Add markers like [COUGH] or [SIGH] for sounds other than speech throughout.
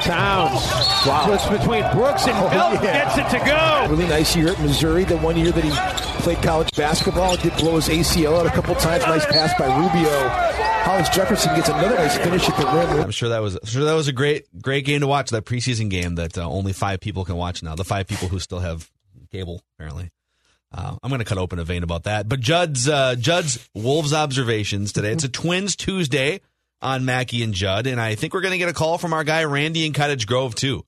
Towns wow. splits between Brooks and Melton oh, yeah. gets it to go. Really nice year at Missouri. The one year that he played college basketball, did blow his ACL out a couple times. Nice pass by Rubio. Hollis Jefferson gets another nice finish at the rim. I'm sure that was sure that was a great great game to watch. That preseason game that uh, only five people can watch now. The five people who still have cable apparently. Uh, I'm going to cut open a vein about that. But Judd's uh, Judd's Wolves observations today. It's a Twins Tuesday on Mackey and Judd, and I think we're going to get a call from our guy Randy in Cottage Grove too.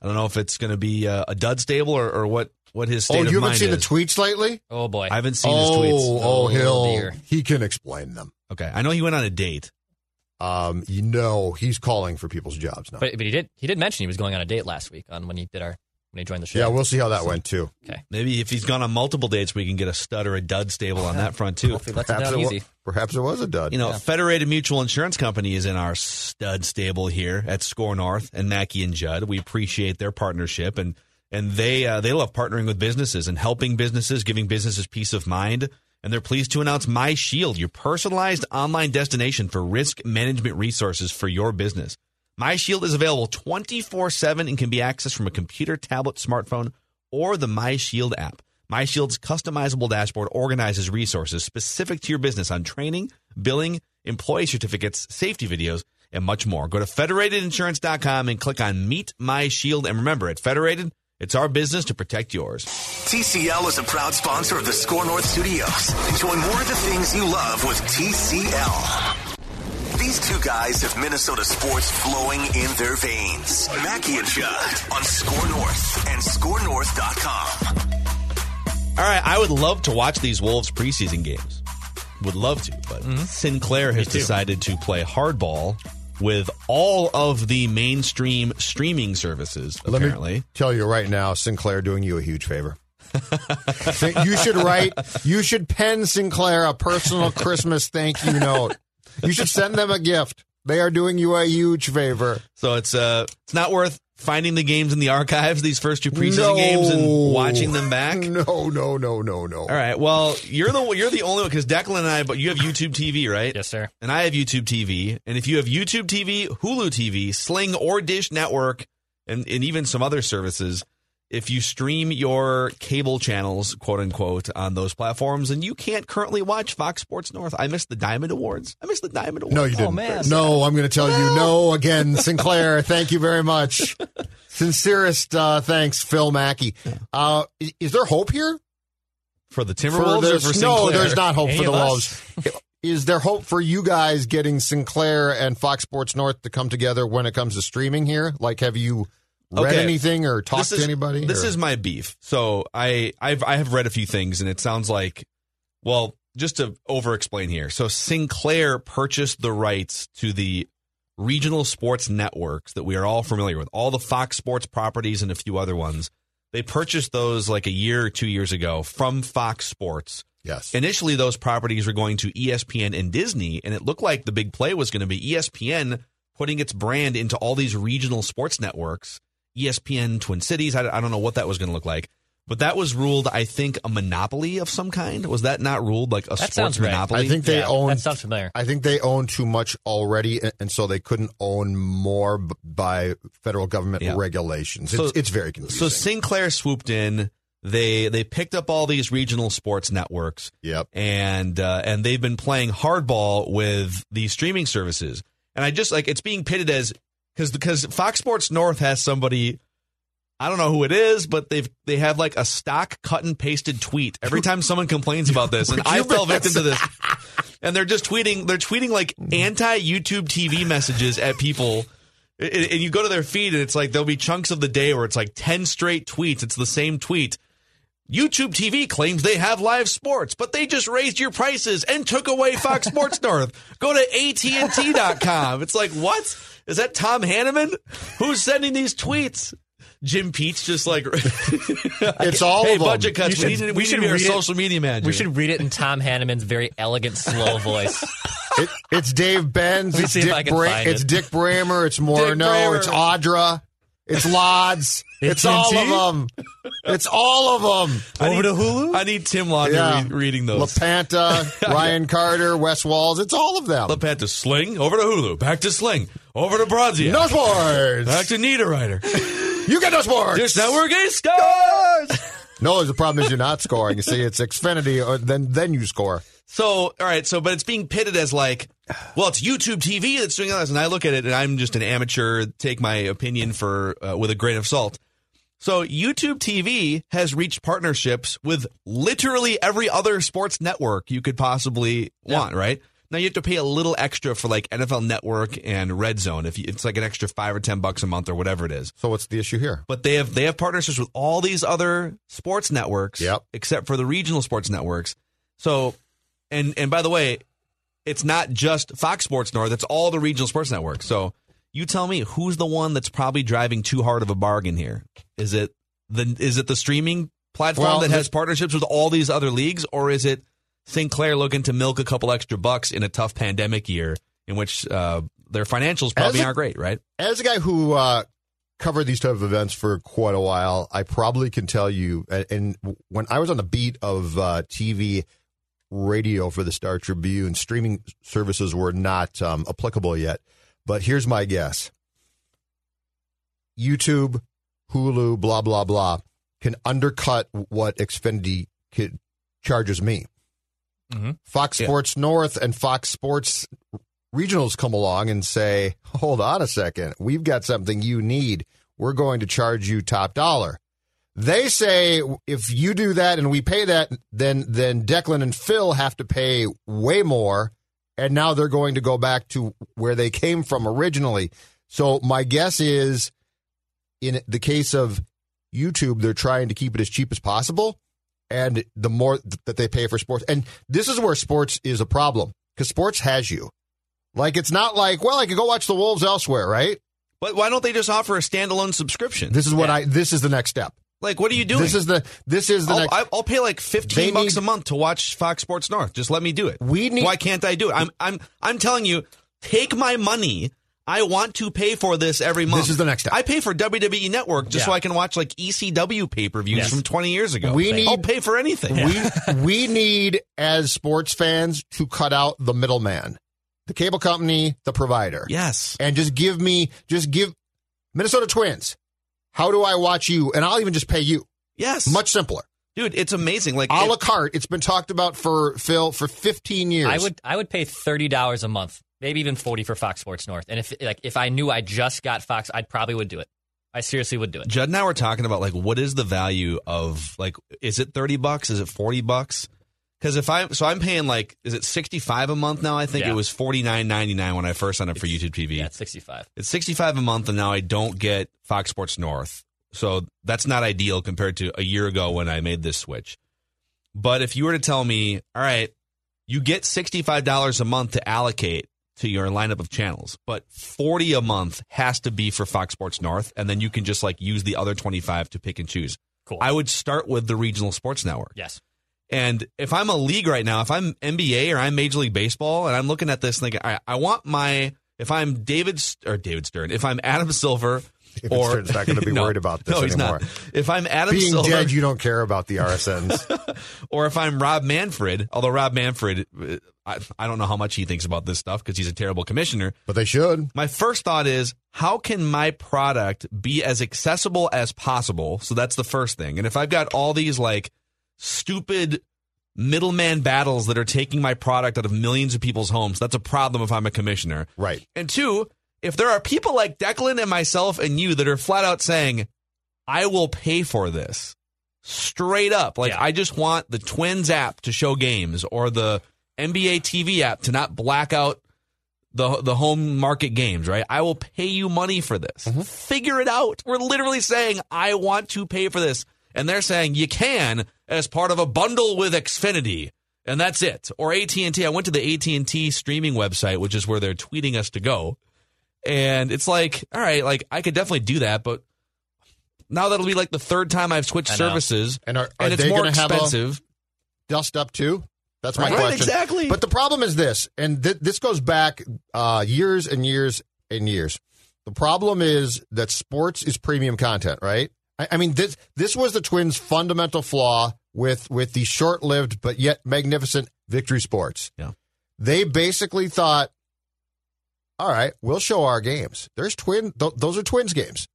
I don't know if it's going to be a, a dud stable or, or what what his state oh, you haven't seen is. the tweets lately? Oh boy, I haven't seen oh, his tweets. Oh, Oh, he'll dear. he can explain them. Okay, I know he went on a date. Um, you know, he's calling for people's jobs now. but but he did he did mention he was going on a date last week on when he did our when he joined the show. yeah, we'll see how that went too. Okay. Maybe if he's gone on multiple dates, we can get a stud or a dud stable on that front too. Hopefully lets it Perhaps down it, wa- easy. perhaps it was a dud. You know, Federated Mutual Insurance Company is in our stud stable here at Score North and Mackey and Judd. We appreciate their partnership and and they uh, they love partnering with businesses and helping businesses, giving businesses peace of mind. And they're pleased to announce My Shield, your personalized online destination for risk management resources for your business. My Shield is available 24 7 and can be accessed from a computer, tablet, smartphone, or the My Shield app. My Shield's customizable dashboard organizes resources specific to your business on training, billing, employee certificates, safety videos, and much more. Go to federatedinsurance.com and click on Meet My Shield. And remember, at Federated, it's our business to protect yours. TCL is a proud sponsor of the Score North Studios. Enjoy more of the things you love with TCL. These two guys have Minnesota sports flowing in their veins. Mackey and Judd on Score North and ScoreNorth.com. All right, I would love to watch these Wolves preseason games. Would love to, but mm-hmm. Sinclair has decided to play hardball with all of the mainstream streaming services, Let apparently. me tell you right now, Sinclair doing you a huge favor. you should write, you should pen Sinclair a personal [LAUGHS] Christmas thank you note. You should send them a gift. They are doing you a huge favor. So it's uh it's not worth finding the games in the archives, these first two preseason No. games, and watching them back. No, no, no, no, no. All right. Well, you're the you're the only one because Declan and I, but you have YouTube TV, right? Yes, sir. And I have YouTube TV. And if you have YouTube TV, Hulu TV, Sling or Dish Network, and, and even some other services, if you stream your cable channels, quote unquote, on those platforms, and you can't currently watch Fox Sports North, I missed the Diamond Awards. I missed the Diamond Awards. No, you didn't. man. No, I'm going to tell you no [LAUGHS] again, Sinclair. Thank you very much. [LAUGHS] Sincerest uh, thanks, Phil Mackey. Uh, is, is there hope here? For the Timberwolves or this- for Sinclair? no, there's not hope Any for the of Wolves. Is there hope for you guys getting Sinclair and Fox Sports North to come together when it comes to streaming here? Like, have you read Okay. anything or talked This to anybody? This or- is my beef. So I I've I have read a few things, and it sounds like, well, just to over explain here. So Sinclair purchased the rights to the regional sports networks that we are all familiar with, all the Fox Sports properties and a few other ones. They purchased those like a year or two years ago from Fox Sports. yes. Initially, those properties were going to ESPN and Disney, and it looked like the big play was going to be ESPN putting its brand into all these regional sports networks. ESPN Twin Cities. I, I don't know what that was going to look like, but that was ruled, I think, a monopoly of some kind. Was that not ruled like a That sports sounds right. monopoly? I think they Yeah, own. that sounds familiar. I think they own too much already, and, and so they couldn't own more b- by federal government Yeah. regulations. So- it's, it's very confusing. so. Sinclair swooped in. They they picked up all these regional sports networks. yep. and uh, and they've been playing hardball with these streaming services. And I just like it's being pitted as because because Fox Sports North has somebody. I don't know who it is, but they've they have like a stock cut and pasted tweet every time someone complains about this, and [LAUGHS] I fell victim to this. And they're just tweeting, they're tweeting like anti YouTube TV messages at people. And you go to their feed, and it's like there'll be chunks of the day where it's like ten straight tweets. It's the same tweet YouTube TV claims they have live sports, but they just raised your prices and took away Fox [LAUGHS] Sports North. Go to AT&T.com. It's like, what? Is that Tom Hanneman? Who's sending these tweets? Jim Pete's just like, [LAUGHS] It's all hey, of them. budget cuts. You We, should- need, we we should to be our read it- social media manager. We should read it in Tom Hanneman's very elegant, slow [LAUGHS] voice. It, it's Dave Benz. Let me It's see if Dick, I can Bra- find it's. Dick Bramer. It's Morneau. Bramer. It's Audra. It's Lods. it's all of them. It's all of them. Over need, Hulu? I need Tim Laudner Yeah. re- reading those. LaPanta, [LAUGHS] Ryan Carter, Wes Walz. It's all of them. LaPanta Sling, over to Hulu. Back to Sling. Over to Bronzia. no sports. Back to Niederreiter. [LAUGHS] you get no sports. This network is scores! No, the problem is you're not scoring. You see, it's Xfinity, or then then you score. So, all right, so, but it's being pitted as like, well, it's YouTube TV that's doing all this. And I look at it and I'm just an amateur, take my opinion for, uh, with a grain of salt. So, YouTube TV has reached partnerships with literally every other sports network you could possibly want, right? Now you have to pay a little extra for like NFL Network and Red Zone. If you, it's like an extra five or ten bucks a month or whatever it is. So what's the issue here? But they have they have partnerships with all these other sports networks, Yep. except for the regional sports networks. So, and and by the way, it's not just Fox Sports North; it's all the regional sports networks. So, you tell me who's the one that's probably driving too hard of a bargain here? Is it the is it the streaming platform Well, that has partnerships with all these other leagues, or is it Sinclair looking to milk a couple extra bucks in a tough pandemic year in which uh, their financials probably a- aren't great, right? As a guy who uh, covered these type of events for quite a while, I probably can tell you. And, and when I was on the beat of uh, TV, radio for the Star Tribune, streaming services were not um, applicable yet. But here's my guess: YouTube, Hulu, blah blah blah, can undercut what Xfinity could, charges me. Mhm. Fox Yeah. Sports North and Fox Sports regionals come along and say, hold on a second, we've got something you need. We're going to charge you top dollar. They say if you do that and we pay that, then then Declan and Phil have to pay way more, and now they're going to go back to where they came from originally. So my guess is, in the case of YouTube, they're trying to keep it as cheap as possible, and the more th- that they pay for sports, and this is where sports is a problem because sports has you. Like it's not like well, I could go watch the Wolves elsewhere, right? But why don't they just offer a standalone subscription? This is what I. This is the next step. Like, what are you doing? This is the. This is the I'll, next. I- I'll pay like fifteen bucks need- a month to watch Fox Sports North. Just let me do it. We need- Why can't I do it? I'm I'm I'm telling you, take my money. I want to pay for this every month. This is the next step. I pay for WWE Network just Yeah. so I can watch like ECW pay per views Yes. from twenty years ago. We need- I'll pay for anything. we [LAUGHS] we need as sports fans to cut out the middleman, the cable company, the provider. yes. and just give me just give Minnesota Twins. How do I watch you? And I'll even just pay you. Yes. Much simpler. dude. It's amazing. Like A la it- carte. It's been talked about for Phil for 15 years. I would I would pay thirty dollars a month, maybe even forty for Fox Sports North. And if like if I knew I just got Fox, I probably would do it. I seriously would do it. Judd and I were talking about like what is the value of like is it thirty bucks? Is it forty bucks? Because if I so I'm paying like is it sixty five a month now? I think Yeah. it was forty nine ninety nine when I first signed up for YouTube TV. Yeah, it's sixty five. It's sixty five a month, and now I don't get Fox Sports North, so that's not ideal compared to a year ago when I made this switch. But if you were to tell me, all right, you get sixty five dollars a month to allocate to your lineup of channels, but forty a month has to be for Fox Sports North, and then you can just like use the other twenty five to pick and choose. Cool. I would start with the regional sports network. yes. And if I'm a league right now, if I'm NBA or I'm Major League Baseball, and I'm looking at this thinking, I, I want my, if I'm David or David Stern, if I'm Adam Silver, [LAUGHS] David or Stern's not gonna be [LAUGHS] worried about this no, he's anymore. Not. If I'm Adam Being Silver, dead, you don't care about the RSNs. [LAUGHS] or if I'm Rob Manfred, although Rob Manfred, uh, I, I don't know how much he thinks about this stuff because he's a terrible commissioner. but they should. My first thought is, how can my product be as accessible as possible? So that's the first thing. And if I've got all these like stupid middleman battles that are taking my product out of millions of people's homes, that's a problem if I'm a commissioner. Right. And two, if there are people like Declan and myself and you that are flat out saying, I will pay for this straight up. Like, Yeah. I just want the Twins app to show games or the NBA TV app to not black out the the home market games, right? I will pay you money for this. Mm-hmm. Figure it out. We're literally saying I want to pay for this. And they're saying you can as part of a bundle with Xfinity, and that's it. Or AT and. I went to the AT and T streaming website, which is where they're tweeting us to go, and it's like, all right, like I could definitely do that, but now that'll be like the third time I've switched services, And are- are and it's more gonna have a- expensive. dust up too? That's my Right, question. exactly. But the problem is this, and th- this goes back uh, years and years and years. The problem is that sports is premium content, right? I, I mean, this this was the Twins' fundamental flaw with with the short-lived but yet magnificent Victory Sports. Yeah. They basically thought, all right, we'll show our games. There's twin; th- those are Twins games.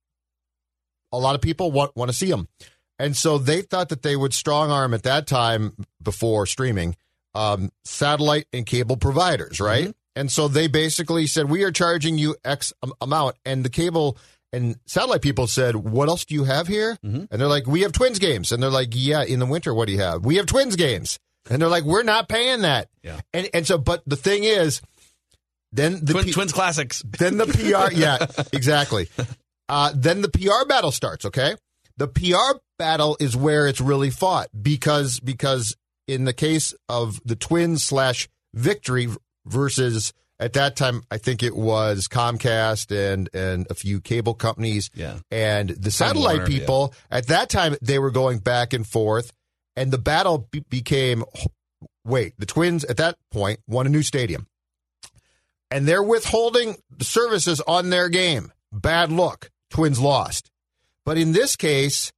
A lot of people want want to see them, and so they thought that they would strong arm at that time before streaming um, satellite and cable providers, right? And so they basically said, "We are charging you X amount," and the cable and satellite people said, "What else do you have here?" And they're like, "We have Twins games," and they're like, "Yeah, in the winter, what do you have?" We have Twins games, and they're like, "We're not paying that." Yeah. And and so, but the thing is, then the Twin, P- Twins classics. then the PR, [LAUGHS] yeah, exactly. Uh, then the PR battle starts. Okay, the PR battle is where it's really fought because because in the case of the Twins slash Victory versus at that time I think it was Comcast and and a few cable companies. Yeah. and the satellite Warner, people at that time they were going back and forth, and the battle be- became. Wait, the Twins at that point won a new stadium and they're withholding services on their game. Bad look. Twins lost. But in this case,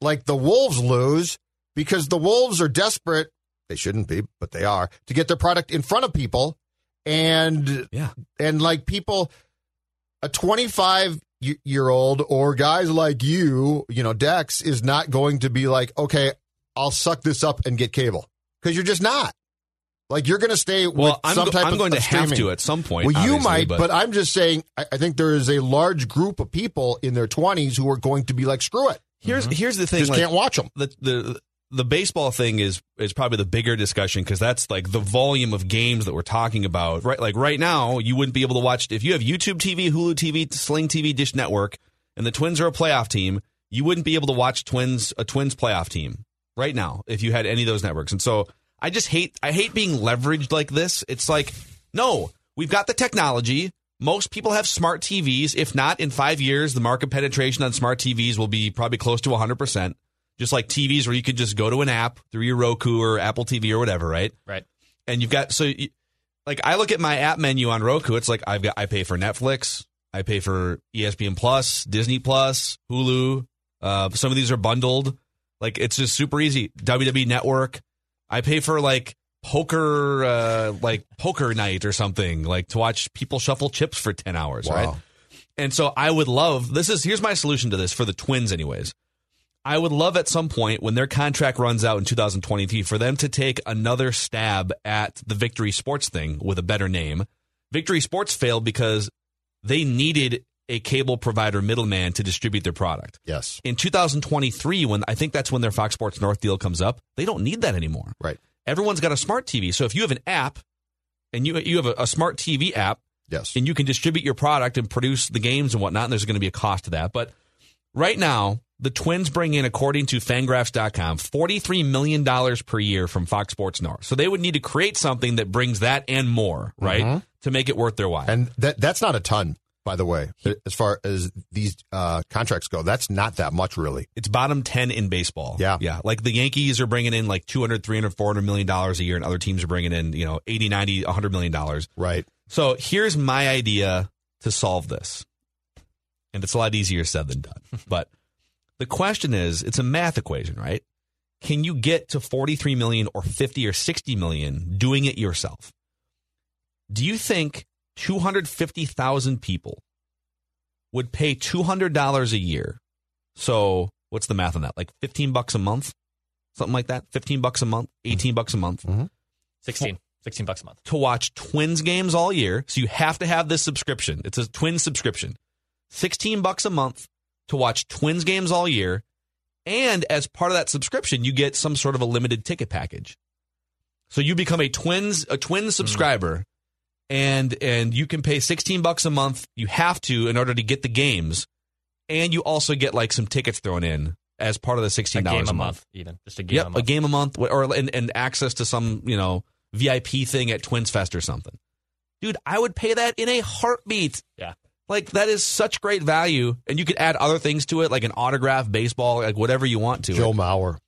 like the Wolves lose because the Wolves are desperate. They shouldn't be, but they are to get their product in front of people. And Yeah. and like people, a 25 year old or guys like you, you know, Dex is not going to be like, okay, I'll suck this up and get cable because you're just not. Like you're going to stay Well, with I'm, some go- type I'm of going to of have to at some point. Well, you might, but, I'm just saying. I, I think there is a large group of people in their 20s who are going to be like, "Screw it, here's mm-hmm. here's the thing. just like, can't watch them." the the the baseball thing is is probably the bigger discussion because that's like the volume of games that we're talking about. Right, like right now, you wouldn't be able to watch if you have YouTube TV, Hulu TV, Sling TV, Dish Network, and the Twins are a playoff team. You wouldn't be able to watch Twins a Twins playoff team right now if you had any of those networks. And so I just hate I hate being leveraged like this. It's like no, we've got the technology. Most people have smart TVs. If not, in five years, the market penetration on smart TVs will be probably close to 100%. Just like TVs where you could just go to an app through your Roku or Apple TV or whatever, right? Right. And you've got, so you, like I look at my app menu on Roku, it's like I've got, I pay for Netflix, I pay for ESPN Plus, Disney Plus, Hulu. Uh, some of these are bundled. Like it's just super easy. WWE Network. I pay for like poker, uh, like poker night or something, like to watch people shuffle chips for 10 hours, Wow. right? And so I would love this is here's my solution to this for the twins anyways. I would love at some point when their contract runs out in 2023 for them to take another stab at the Victory Sports thing with a better name. Victory Sports failed because they needed a cable provider middleman to distribute their product. Yes, In 2023 when I think that's when their Fox Sports North deal comes up, they don't need that anymore right. everyone's got a smart TV. So if you have an app and you you have a, a smart TV app Yes, and you can distribute your product and produce the games and whatnot, and there's going to be a cost to that. But right now, the Twins bring in, according to Fangraphs.com, $43 million per year from Fox Sports North. So they would need to create something that brings that and more, right, to make it worth their while. and that that's not a ton, by the way. As far as these uh, contracts go, that's not that much, really. it's bottom 10 in baseball. Yeah. Yeah. Like the Yankees are bringing in like 200, 300, 400 million dollars a year and other teams are bringing in, you know, 80, 90, 100 million dollars. Right. So here's my idea to solve this. And it's a lot easier said than done. But the question is it's a math equation, right? Can you get to 43 million or 50 or 60 million doing it yourself? Do you think 250,000 people would pay $200 a year? So what's the math on that? Like 15 bucks a month? Something like that? 15 bucks a month? Mm-hmm. 18 bucks a month? Mm-hmm. 16. 16 bucks a month. to watch Twins games all year. So you have to have this subscription. It's a Twins subscription. 16 bucks a month to watch Twins games all year. And as part of that subscription, you get some sort of a limited ticket package. So you become a Twins a Twins hmm. subscriber and and you can pay 16 bucks a month. You have to in order to get the games. And you also get like some tickets thrown in as part of the $16 a a month, month. even just a game Yep, a month. a, game a month, or and, and access to some you know VIP thing at Twins Fest or something. Dude, I would pay that in a heartbeat. Yeah. Like that is such great value, and you could add other things to it, like an autograph, baseball, like whatever you want to. Joe it. Mauer.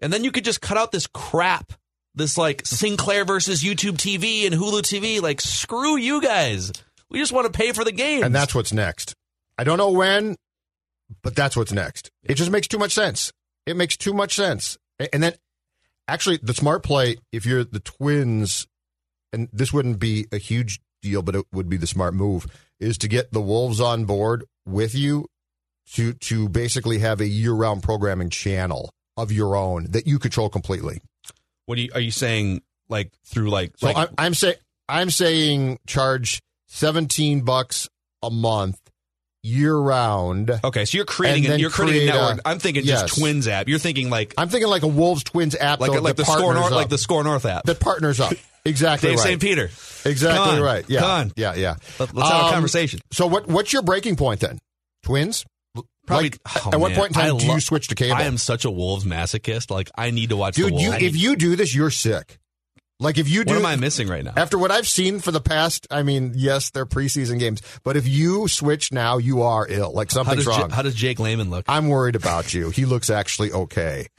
And then you could just cut out this crap, this like Sinclair versus YouTube TV and Hulu TV. Like screw you guys. We just want to pay for the game. And that's what's next. I don't know when, but that's what's next. It just makes too much sense. It makes too much sense. And then, actually, the smart play, if you're the Twins, and this wouldn't be a huge deal, but it would be the smart move, is to get the Wolves on board with you to to basically have a year round programming channel of your own that you control completely. what are you, are you saying? Like through like, So like I'm, I'm saying I'm saying charge seventeen bucks a month year round. okay, so you're creating a, you're creating a network. I'm thinking yes. just Twins app. You're thinking like I'm thinking like a Wolves Twins app, like like the Score North up. like the Score North app. that partners up. [LAUGHS] Exactly Dave right. St. Peter. Exactly Come on. right. Yeah. Come on. Yeah. Yeah. Let, us have Um, a conversation. So what? What's your breaking point then? Twins. Probably. Like, oh, at what man. point in time I do you switch to cable? I am such a Wolves masochist. Like I need to watch Dude, you if you do this, you're sick. Like if you do, what am I missing right now? after what I've seen for the past, I mean, yes, they're preseason games, but if you switch now, you are ill. Like something's Ja- wrong. how does Jake Layman look? I'm worried about you. He looks actually okay. [LAUGHS]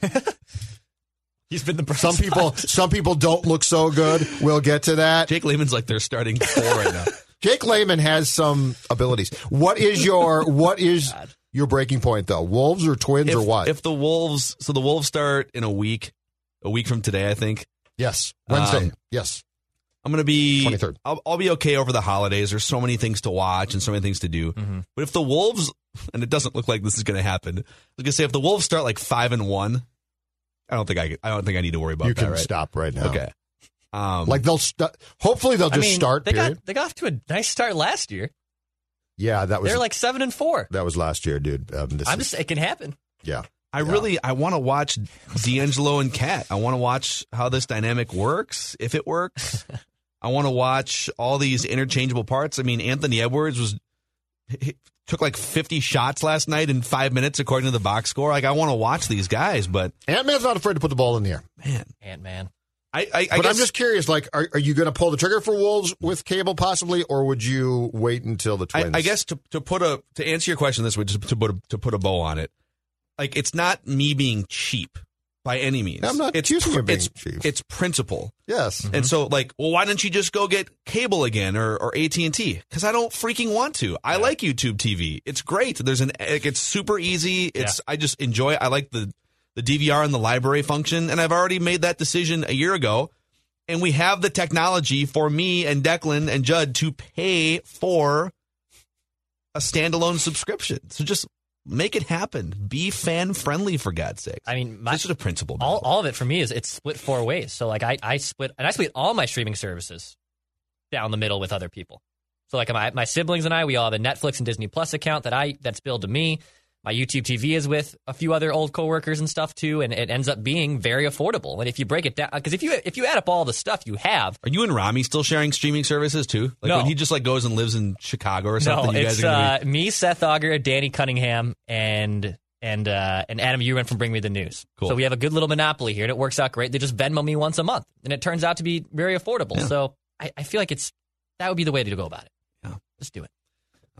He's been the bright Some spot. people, some people don't look so good. We'll get to that. Jake Layman's like they're starting four right now. [LAUGHS] Jake Layman has some abilities. What is your [LAUGHS] what is your breaking point though? Wolves or Twins if, or what? If the Wolves, so the Wolves start in a week, a week from today, I think. yes, Wednesday. Um, yes, I'm going to be 23rd. I'll, I'll be okay over the holidays. There's so many things to watch and so many things to do. Mm-hmm. But if the Wolves, and it doesn't look like this is going to happen, I was going to say if the Wolves start like five and one, I don't think I, I don't think I need to worry about you that. can right? stop right now. Okay. Um, Like they'll st- hopefully they'll I just mean, start. They Period. got they got off to a nice start last year. yeah, that was They're like seven and four. that was last year, dude. Um, this I'm is- just it can happen. yeah. I really I want to watch D'Angelo and Cat. I want to watch how this dynamic works, if it works. [LAUGHS] I want to watch all these interchangeable parts. I mean, Anthony Edwards was he took like 50 shots last night in five minutes, according to the box score. Like I want to watch these guys, but Ant Man's not afraid to put the ball in the air. man, Ant man. I I, I but guess I'm just curious. Like, are, are you going to pull the trigger for Wolves with cable possibly, or would you wait until the I, Twins? I guess to to put a to answer your question this way, just to put a, to put a bow on it, like it's not me being cheap by any means. I'm not it's accusing you of being it's, cheap. It's principle. yes. And mm-hmm. so, like, well, why don't you just go get cable again or, or AT and T? Because I don't freaking want to. I like YouTube TV. It's great. There's an like, it's super easy. It's I just enjoy. It. I like the the DVR and the library function, and I've already made that decision a year ago. And we have the technology for me and Declan and Judd to pay for a standalone subscription. So just make it happen. Be fan friendly for God's sake. I mean, my, this is a principle. all, all of it for me is it's split four ways. So like I, I split and I split all my streaming services down the middle with other people. So like my, my siblings and I, we all have a Netflix and Disney Plus account that I that's billed to me. My YouTube TV is with a few other old coworkers and stuff too, and it ends up being very affordable. And if you break it down, because if you if you add up all the stuff you have, Are you and Rami still sharing streaming services too? Like No. when he just like goes and lives in Chicago or something. no, you guys it's gonna uh, me, Seth Auger, Danny Cunningham, and and uh, and Adam Uren from Bring Me the News. Cool. So we have a good little monopoly here, and it works out great. They just Venmo me once a month, and it turns out to be very affordable. Yeah. So I, I feel like it's that would be the way to go about it. Yeah. Just do it.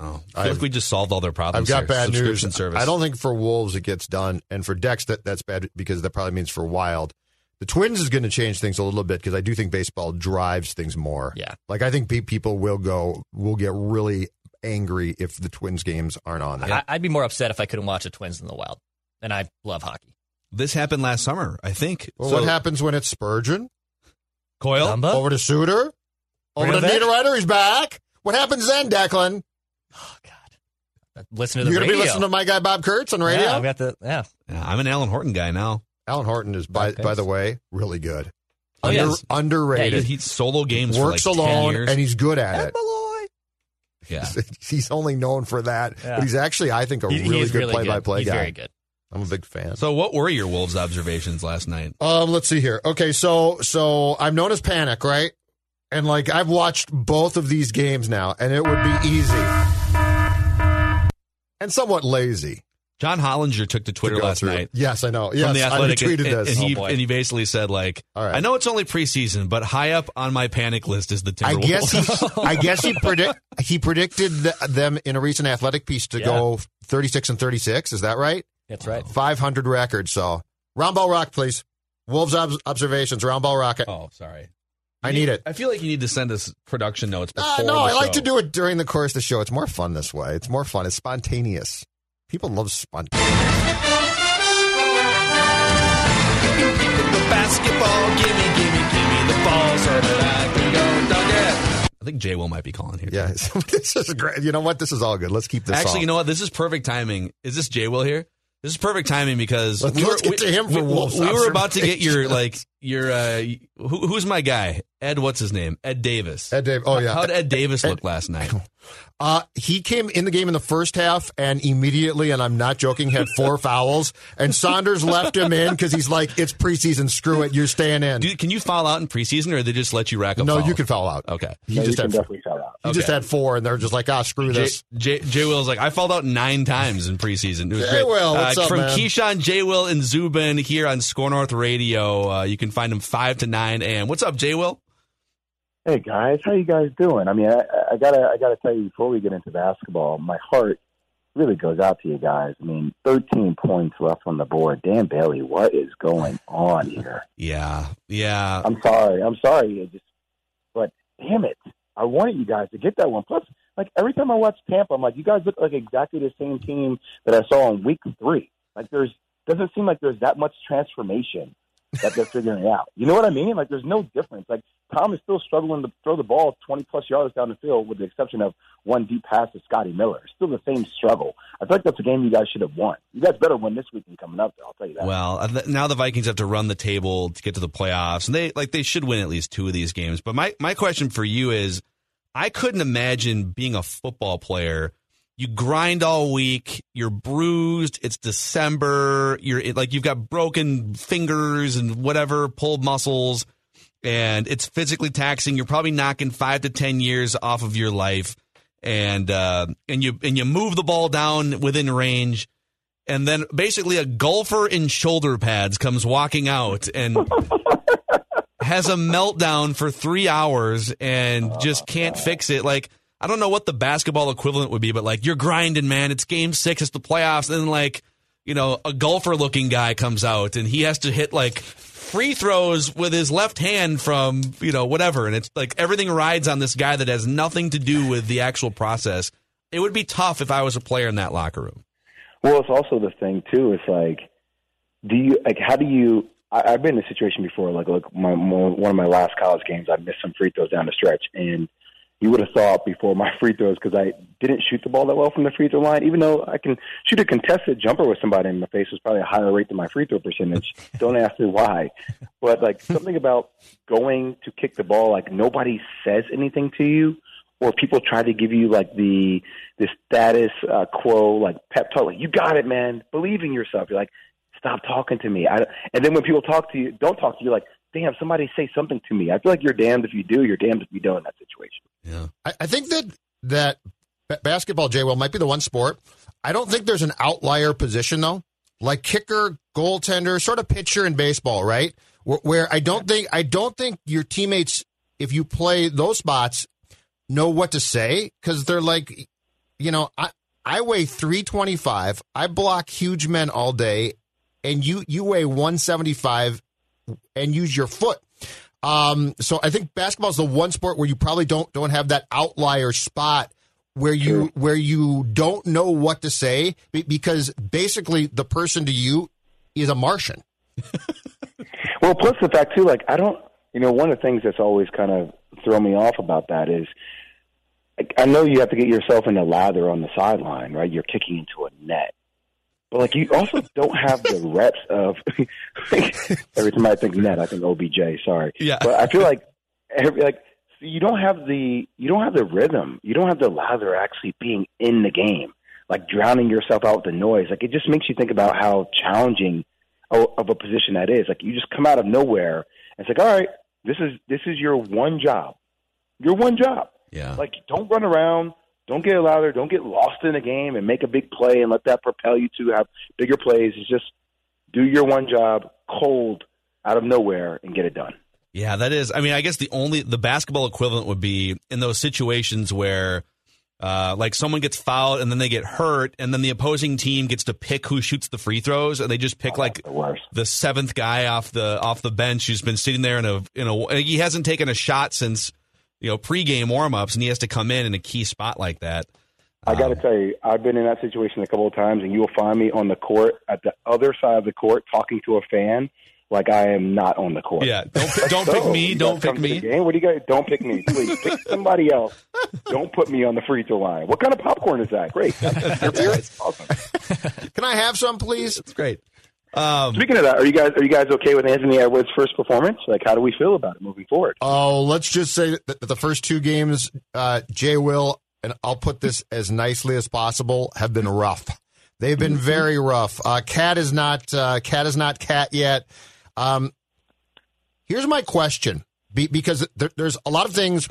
Be, oh, I feel I've- like we just solved all their problems. I've got here. bad Subscription news. Service. I don't think for Wolves it gets done, and for Dex that that's bad because that probably means for Wild. The Twins is going to change things a little bit because I do think baseball drives things more. Yeah. like I think pe- people will go will get really angry if the Twins games aren't on. There. I, I'd be more upset if I couldn't watch the Twins in the Wild, and I love hockey. This happened last summer, I think. Well, So- what happens when it's Spurgeon Coyle? Dumba? over to Suter, over to Brandon? Niederreiter? He's back. What happens then, Declan? Oh God, listen to the You're going to radio. be listening to my guy Bob Kurtz on radio. Yeah, I've got the yeah. Yeah, I'm an Alan Horton guy now. Alan Horton is by by the way really good. Oh, Under, yes. underrated. Yeah, He, he's solo games works for like 10 alone years. and he's good at it. Malloy. yeah. [LAUGHS] he's only known for that, Yeah. but he's actually, I think, a He- he really good really play-by-play He's guy. very good. I'm a big fan. So, what were your Wolves observations last night? Um, let's see here. Okay, so so I'm known as Panic, right? And like I've watched both of these games now, and it would be easy and somewhat lazy John Hollinger took to Twitter go last through. night. Yes, I know. From Yes, the I athletic, retweeted and, this. and oh, he Oh, boy. and he basically said like, All right. "I know it's only preseason, but high up on my panic list is the I Timberwolves." guess he, [LAUGHS] I guess he predict he predicted th- them in a recent athletic piece to Yeah. go 36 and 36. Is that right? That's right. 500 record. So round ball rock, please. Wolves ob- observations. Round ball rocket. oh, sorry. I need it. I feel like you need to send us production notes before. Uh, no, the I like to do it during the course of the show. It's more fun this way. It's more fun. It's spontaneous. People love spontaneous. basketball. Gimme, gimme, gimme the ball so that I can go dunk it. I think Jay Will might be calling here. Yeah, [LAUGHS] this is great. You know what? This is all good. Let's keep this. Actually, all. you know what? This is perfect timing. Is this Jay Will here? This is perfect timing because Let's- we let's were, get to him for we, Wolves we were about to get your like your uh, who, who's my guy? Ed, what's his name? Ed Davis. Ed Dave. Oh yeah. How'd Ed Davis Ed- look last night? Uh, he came in the game in the first half and immediately, and I'm not joking, had four [LAUGHS] fouls. And Saunders left him in because he's like, it's preseason. Screw it. You're staying in. Do, can you foul out in preseason, or they just let you rack up? no, fouls? you can foul out. Okay. He No, you just can had definitely shout out. he just had four, and they're just like, ah, screw Jay, this. Jay, Jay Will's like, I fouled out nine times in preseason. It was Jay great. Will, what's uh, up, from man? Keyshawn, Jay Will, and Zubin here on Score North Radio. Uh, you can find them 5 to 9 a.m. What's up, Jay Will? Hey guys, how you guys doing? I mean, I, I gotta, I gotta tell you before we get into basketball, my heart really goes out to you guys. I mean, 13 points left on the board. Dan Bailey, what is going on here? [LAUGHS] Yeah. Yeah. I'm sorry, I'm sorry. I just, but damn it, I wanted you guys to get that one. Plus, like every time I watch Tampa, I'm like, you guys look like exactly the same team that I saw in Week Three. Like, there's doesn't seem like there's that much transformation that they're figuring out. You know what I mean? Like, there's no difference. Like, Tom is still struggling to throw the ball 20 plus yards down the field, with the exception of one deep pass to Scotty Miller. Still the same struggle. I feel like that's a game you guys should have won. You guys better win this weekend coming up. Though, I'll tell you that. Well, uh, now the Vikings have to run the table to get to the playoffs, and they like they should win at least two of these games. But my my question for you is, I couldn't imagine being a football player. You grind all week. You're bruised. It's December. you're like you've got broken fingers and whatever pulled muscles, and it's physically taxing. You're probably knocking five to ten years off of your life, and uh, and you and you move the ball down within range and then basically a golfer in shoulder pads comes walking out and [LAUGHS] has a meltdown for three hours and just can't fix it. Like, I don't know what the basketball equivalent would be, but like, you're grinding, man. It's game six, it's the playoffs. And like, you know, a golfer looking guy comes out and he has to hit like free throws with his left hand from, you know, whatever. And it's like everything rides on this guy that has nothing to do with the actual process. It would be tough if I was a player in that locker room. Well, it's also the thing too. It's like, do you like? How do you? I, I've been in a situation before. Like, like my, my one of my last college games, I missed some free throws down the stretch, and you would have saw it before my free throws because I didn't shoot the ball that well from the free throw line. Even though I can shoot a contested jumper with somebody in my face was probably a higher rate than my free throw percentage. [LAUGHS] Don't ask me why, but like something about going to kick the ball, like nobody says anything to you or people try to give you like the the status uh, quo, like pep talk, like you got it, man, believe in yourself. You're like, stop talking to me. I, and then when people talk to you, don't talk to you, like, damn, somebody say something to me. I feel like you're damned if you do, you're damned if you don't in that situation. Yeah. I, I think that that ba- basketball, Jay Will, might be the one sport. I don't think there's an outlier position though, like kicker, goaltender, sort of pitcher in baseball, right? Where, where I don't think I don't think your teammates, if you play those spots, know what to say because they're like, you know, I I weigh three twenty five. I block huge men all day, and you you weigh one seventy five, and use your foot. Um, so I think basketball is the one sport where you probably don't don't have that outlier spot where you where you don't know what to say because basically the person to you is a Martian. [LAUGHS] Well, plus the fact too, like I don't, you know, one of the things that's always kind of thrown me off about that is, I know you have to get yourself in a lather on the sideline, right? You're kicking into a net, but like you also don't have the reps of. like, [LAUGHS] every time I think net, I think OBJ. Sorry, Yeah. but I feel like every like you don't have the you don't have the rhythm. You don't have the lather actually being in the game, like drowning yourself out with the noise. Like it just makes you think about how challenging of a position that is. Like you just come out of nowhere. And it's like, all right, this is this is your one job, your one job. Yeah. Like don't run around, Don't get louder. Don't get lost in the game and make a big play and let that propel you to have bigger plays. It's just do your one job cold out of nowhere and get it done. Yeah, that is. I mean, I guess the only the basketball equivalent would be in those situations where uh, like someone gets fouled and then they get hurt, and then the opposing team gets to pick who shoots the free throws, and they just pick Oh, like the the seventh guy off the off the bench who's been sitting there in a in a he hasn't taken a shot since you know pregame warmups, and he has to come in in a key spot like that. I got to um, tell you, I've been in that situation a couple of times, and you will find me on the court at the other side of the court talking to a fan like I am not on the court. Yeah, don't don't pick [LAUGHS] me, don't pick come to the me. game. What do you guys? Don't pick me, please. pick [LAUGHS] somebody else. Don't put me on the free throw line. What kind of popcorn is that? Great. [LAUGHS] Your beer? Awesome. Can I have some, please? It's great. Um, Speaking of that, are you guys are you guys okay with Anthony Edwards' first performance? Like, how do we feel about it moving forward? Oh, let's just say that the first two games, uh, Jay Will, and I'll put this as nicely as possible, have been rough. They've been very rough. Uh, Cat is not uh, Cat is not Cat yet. Um, here's my question, be, because there, there's a lot of things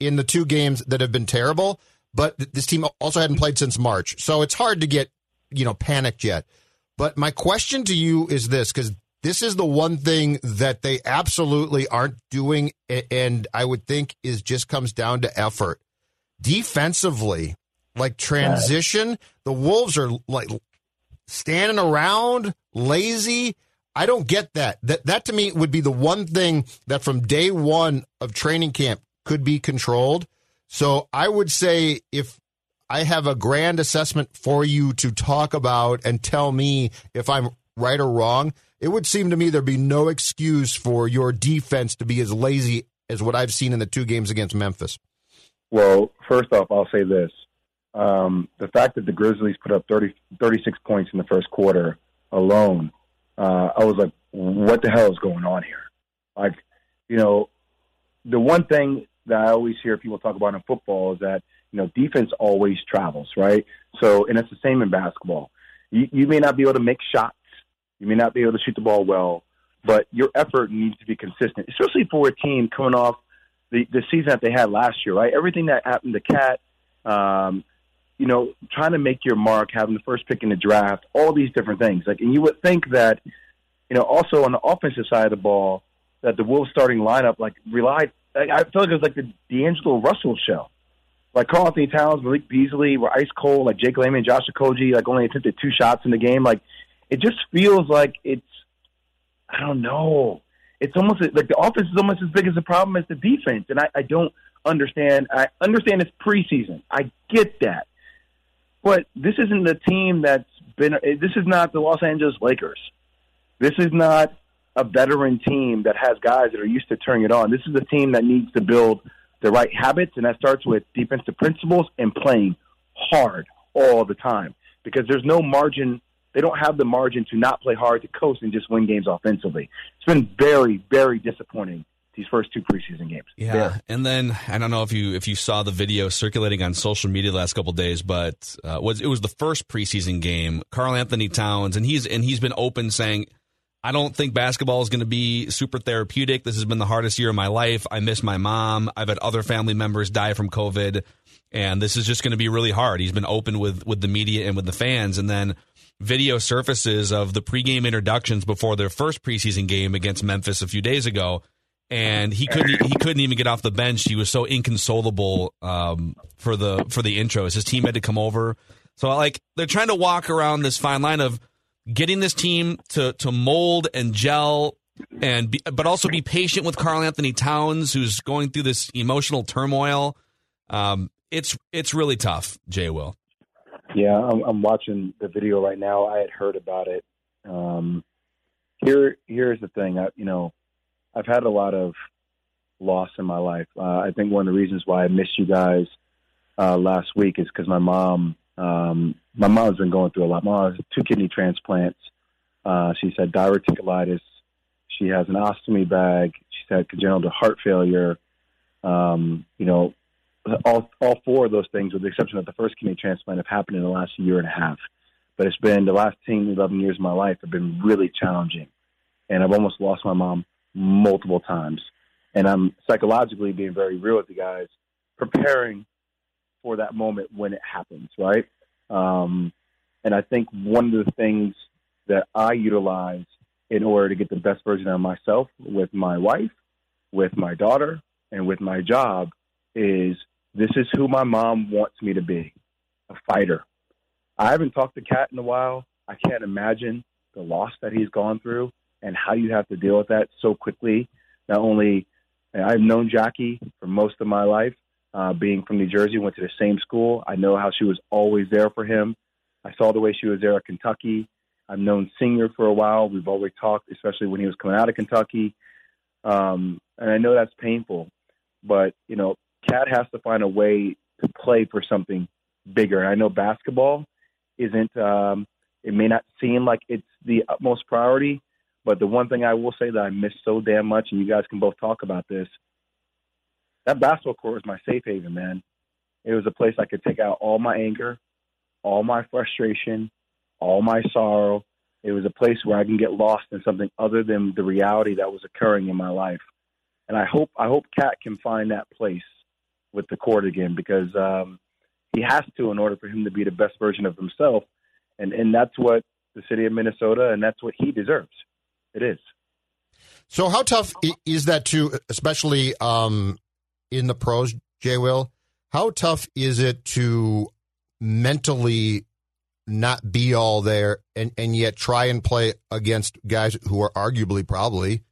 in the two games that have been terrible, but th- this team also hadn't played since March, so it's hard to get you know panicked yet. But my question to you is this because this is the one thing that they absolutely aren't doing, and I would think is just comes down to effort. Defensively, like transition, the Wolves are like standing around, lazy. I don't get that. That that to me would be the one thing that from day one of training camp could be controlled. So I would say if I have a grand assessment for you to talk about and tell me if I'm right or wrong, it would seem to me there'd be no excuse for your defense to be as lazy as what I've seen in the two games against Memphis. Well, first off, I'll say this: um, the fact that the Grizzlies put up 30, 36 points in the first quarter alone, uh, I was like, "What the hell is going on here?" Like, you know, the one thing that I always hear people talk about in football is that you know defense always travels, right? So, and it's the same in basketball. You, you may not be able to make shots, you may not be able to shoot the ball well, but your effort needs to be consistent, especially for a team coming off the, the season that they had last year, right? Everything that happened to Cat, um, you know, trying to make your mark, having the first pick in the draft, all these different things. Like, and you would think that, you know, also on the offensive side of the ball, that the Wolves starting lineup like relied. Like, I feel like it was like the D'Angelo Russell show. Like Karl Anthony Towns, Malik Beasley were ice cold. Like Jake Layman, Josh Okogie, like only attempted two shots in the game. Like it just feels like it's. I don't know it's almost like the offense is almost as big as the problem as the defense, and I, I don't understand. I understand it's preseason. I get that, but this isn't the team that's been. This is not the Los Angeles Lakers. This is not a veteran team that has guys that are used to turning it on. This is a team that needs to build the right habits, and that starts with defensive principles and playing hard all the time because there's no margin they don't have the margin to not play hard to coast and just win games offensively. It's been very, very disappointing these first two preseason games. Yeah, Very. and then I don't know if you if you saw the video circulating on social media the last couple of days, but uh, was it was the first preseason game. Karl Anthony Towns, and he's and he's been open saying, "I don't think basketball is going to be super therapeutic. This has been the hardest year of my life. I miss my mom. I've had other family members die from COVID, and this is just going to be really hard." He's been open with with the media and with the fans, and then video surfaces of the pregame introductions before their first preseason game against Memphis a few days ago and he couldn't he couldn't even get off the bench. He was so inconsolable um, for the for the intros. His team had to come over. So like they're trying to walk around this fine line of getting this team to to mold and gel and be, but also be patient with Karl Anthony Towns who's going through this emotional turmoil. Um, it's it's really tough, Jay Will. Yeah, I'm, I'm watching the video right now. I had heard about it. Um, here, here's the thing. I, you know, I've had a lot of loss in my life. Uh, I think one of the reasons why I missed you guys uh, last week is because my mom, um, my mom's been going through a lot. Mom has two kidney transplants. Uh, she's had diverticulitis. She has an ostomy bag. She's had congenital heart failure. Um, you know, all all four of those things, with the exception of the first kidney transplant, have happened in the last year and a half. But it's been the last 10, 11 years of my life have been really challenging, and I've almost lost my mom multiple times. And I'm psychologically being very real with you guys, preparing for that moment when it happens, right? Um, and I think one of the things that I utilize in order to get the best version of myself with my wife, with my daughter, and with my job is this is who my mom wants me to be a fighter. I haven't talked to Cat in a while. I can't imagine the loss that he's gone through and how you have to deal with that so quickly. Not only I've known Jackie for most of my life, uh, being from New Jersey, went to the same school. I know how she was always there for him. I saw the way she was there at Kentucky. I've known Senior for a while. We've always talked, especially when he was coming out of Kentucky. Um, and I know that's painful, but you know, KAT has to find a way to play for something bigger. And I know basketball isn't. Um, it may not seem like it's the utmost priority, but the one thing I will say that I miss so damn much, and you guys can both talk about this, that basketball court was my safe haven, man. It was a place I could take out all my anger, all my frustration, all my sorrow. It was a place where I can get lost in something other than the reality that was occurring in my life. And I hope I hope KAT can find that place with the court again because um, he has to in order for him to be the best version of himself. And and that's what the city of Minnesota and that's what he deserves. It is. So how tough is that to, especially um, in the pros, Jay Will? How tough is it to mentally not be all there and, and yet try and play against guys who are arguably probably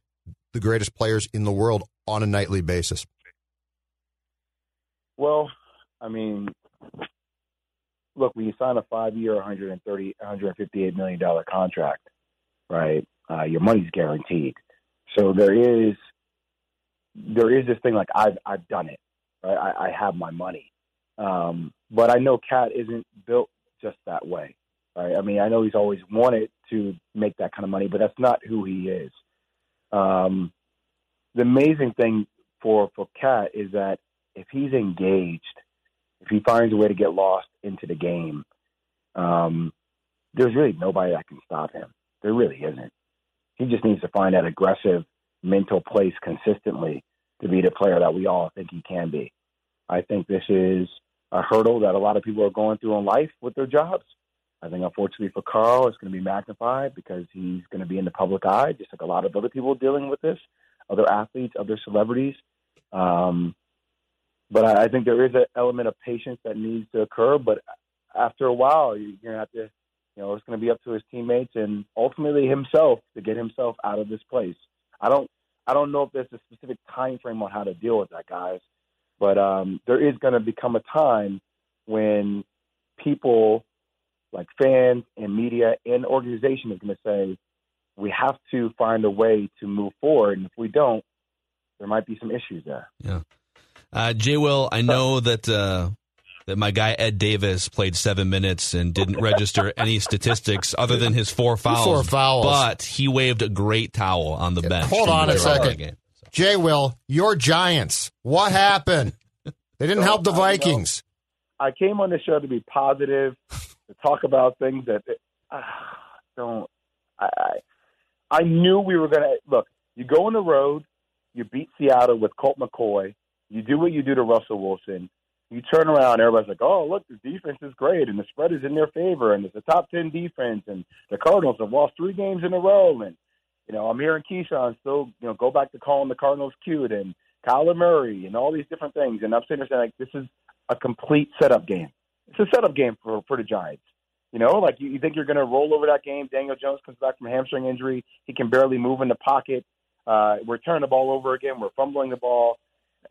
the greatest players in the world on a nightly basis? Well, I mean, look, when you sign a five-year, 130, 158 million dollar contract, right? Uh, your money's guaranteed. So there is there is this thing like I've I've done it. Right? I, I have my money, um, but I know KAT isn't built just that way. Right? I mean, I know he's always wanted to make that kind of money, but that's not who he is. Um, the amazing thing for for KAT is that if he's engaged, if he finds a way to get lost into the game, um, there's really nobody that can stop him. There really isn't. He just needs to find that aggressive mental place consistently to be the player that we all think he can be. I think this is a hurdle that a lot of people are going through in life with their jobs. I think, unfortunately for Karl, it's going to be magnified because he's going to be in the public eye, just like a lot of other people dealing with this, other athletes, other celebrities. Um, but I, I think there is an element of patience that needs to occur. But after a while, you're going to have to, you know, it's going to be up to his teammates and ultimately himself to get himself out of this place. I don't, I don't know if there's a specific time frame on how to deal with that, guys. But um, there is going to become a time when people, like fans and media and organization, is going to say, we have to find a way to move forward, and if we don't, there might be some issues there. Yeah. Uh, Jay Will, I know that uh, that my guy Ed Davis played seven minutes and didn't register [LAUGHS] any statistics other than his four fouls. Four fouls. But he waved a great towel on the bench. Hold on a second. game. Jay Will, your Giants. What happened? They didn't help the I don't know. Vikings. I came on the show to be positive, to talk about things that uh, don't. I, I I knew we were gonna look. You go on the road, you beat Seattle with Colt McCoy. You do what you do to Russell Wilson. You turn around, everybody's like, "Oh, look, the defense is great, and the spread is in their favor, and it's a top ten defense, and the Cardinals have lost three games in a row." And you know, I'm hearing Keyshawn still, you know, go back to calling the Cardinals cute, and Kyler Murray, and all these different things. And I'm sitting there saying, like, this is a complete setup game. It's a setup game for for the Giants. You know, like you, you think you're going to roll over that game. Daniel Jones comes back from hamstring injury. He can barely move in the pocket. Uh, we're turning the ball over again. We're fumbling the ball.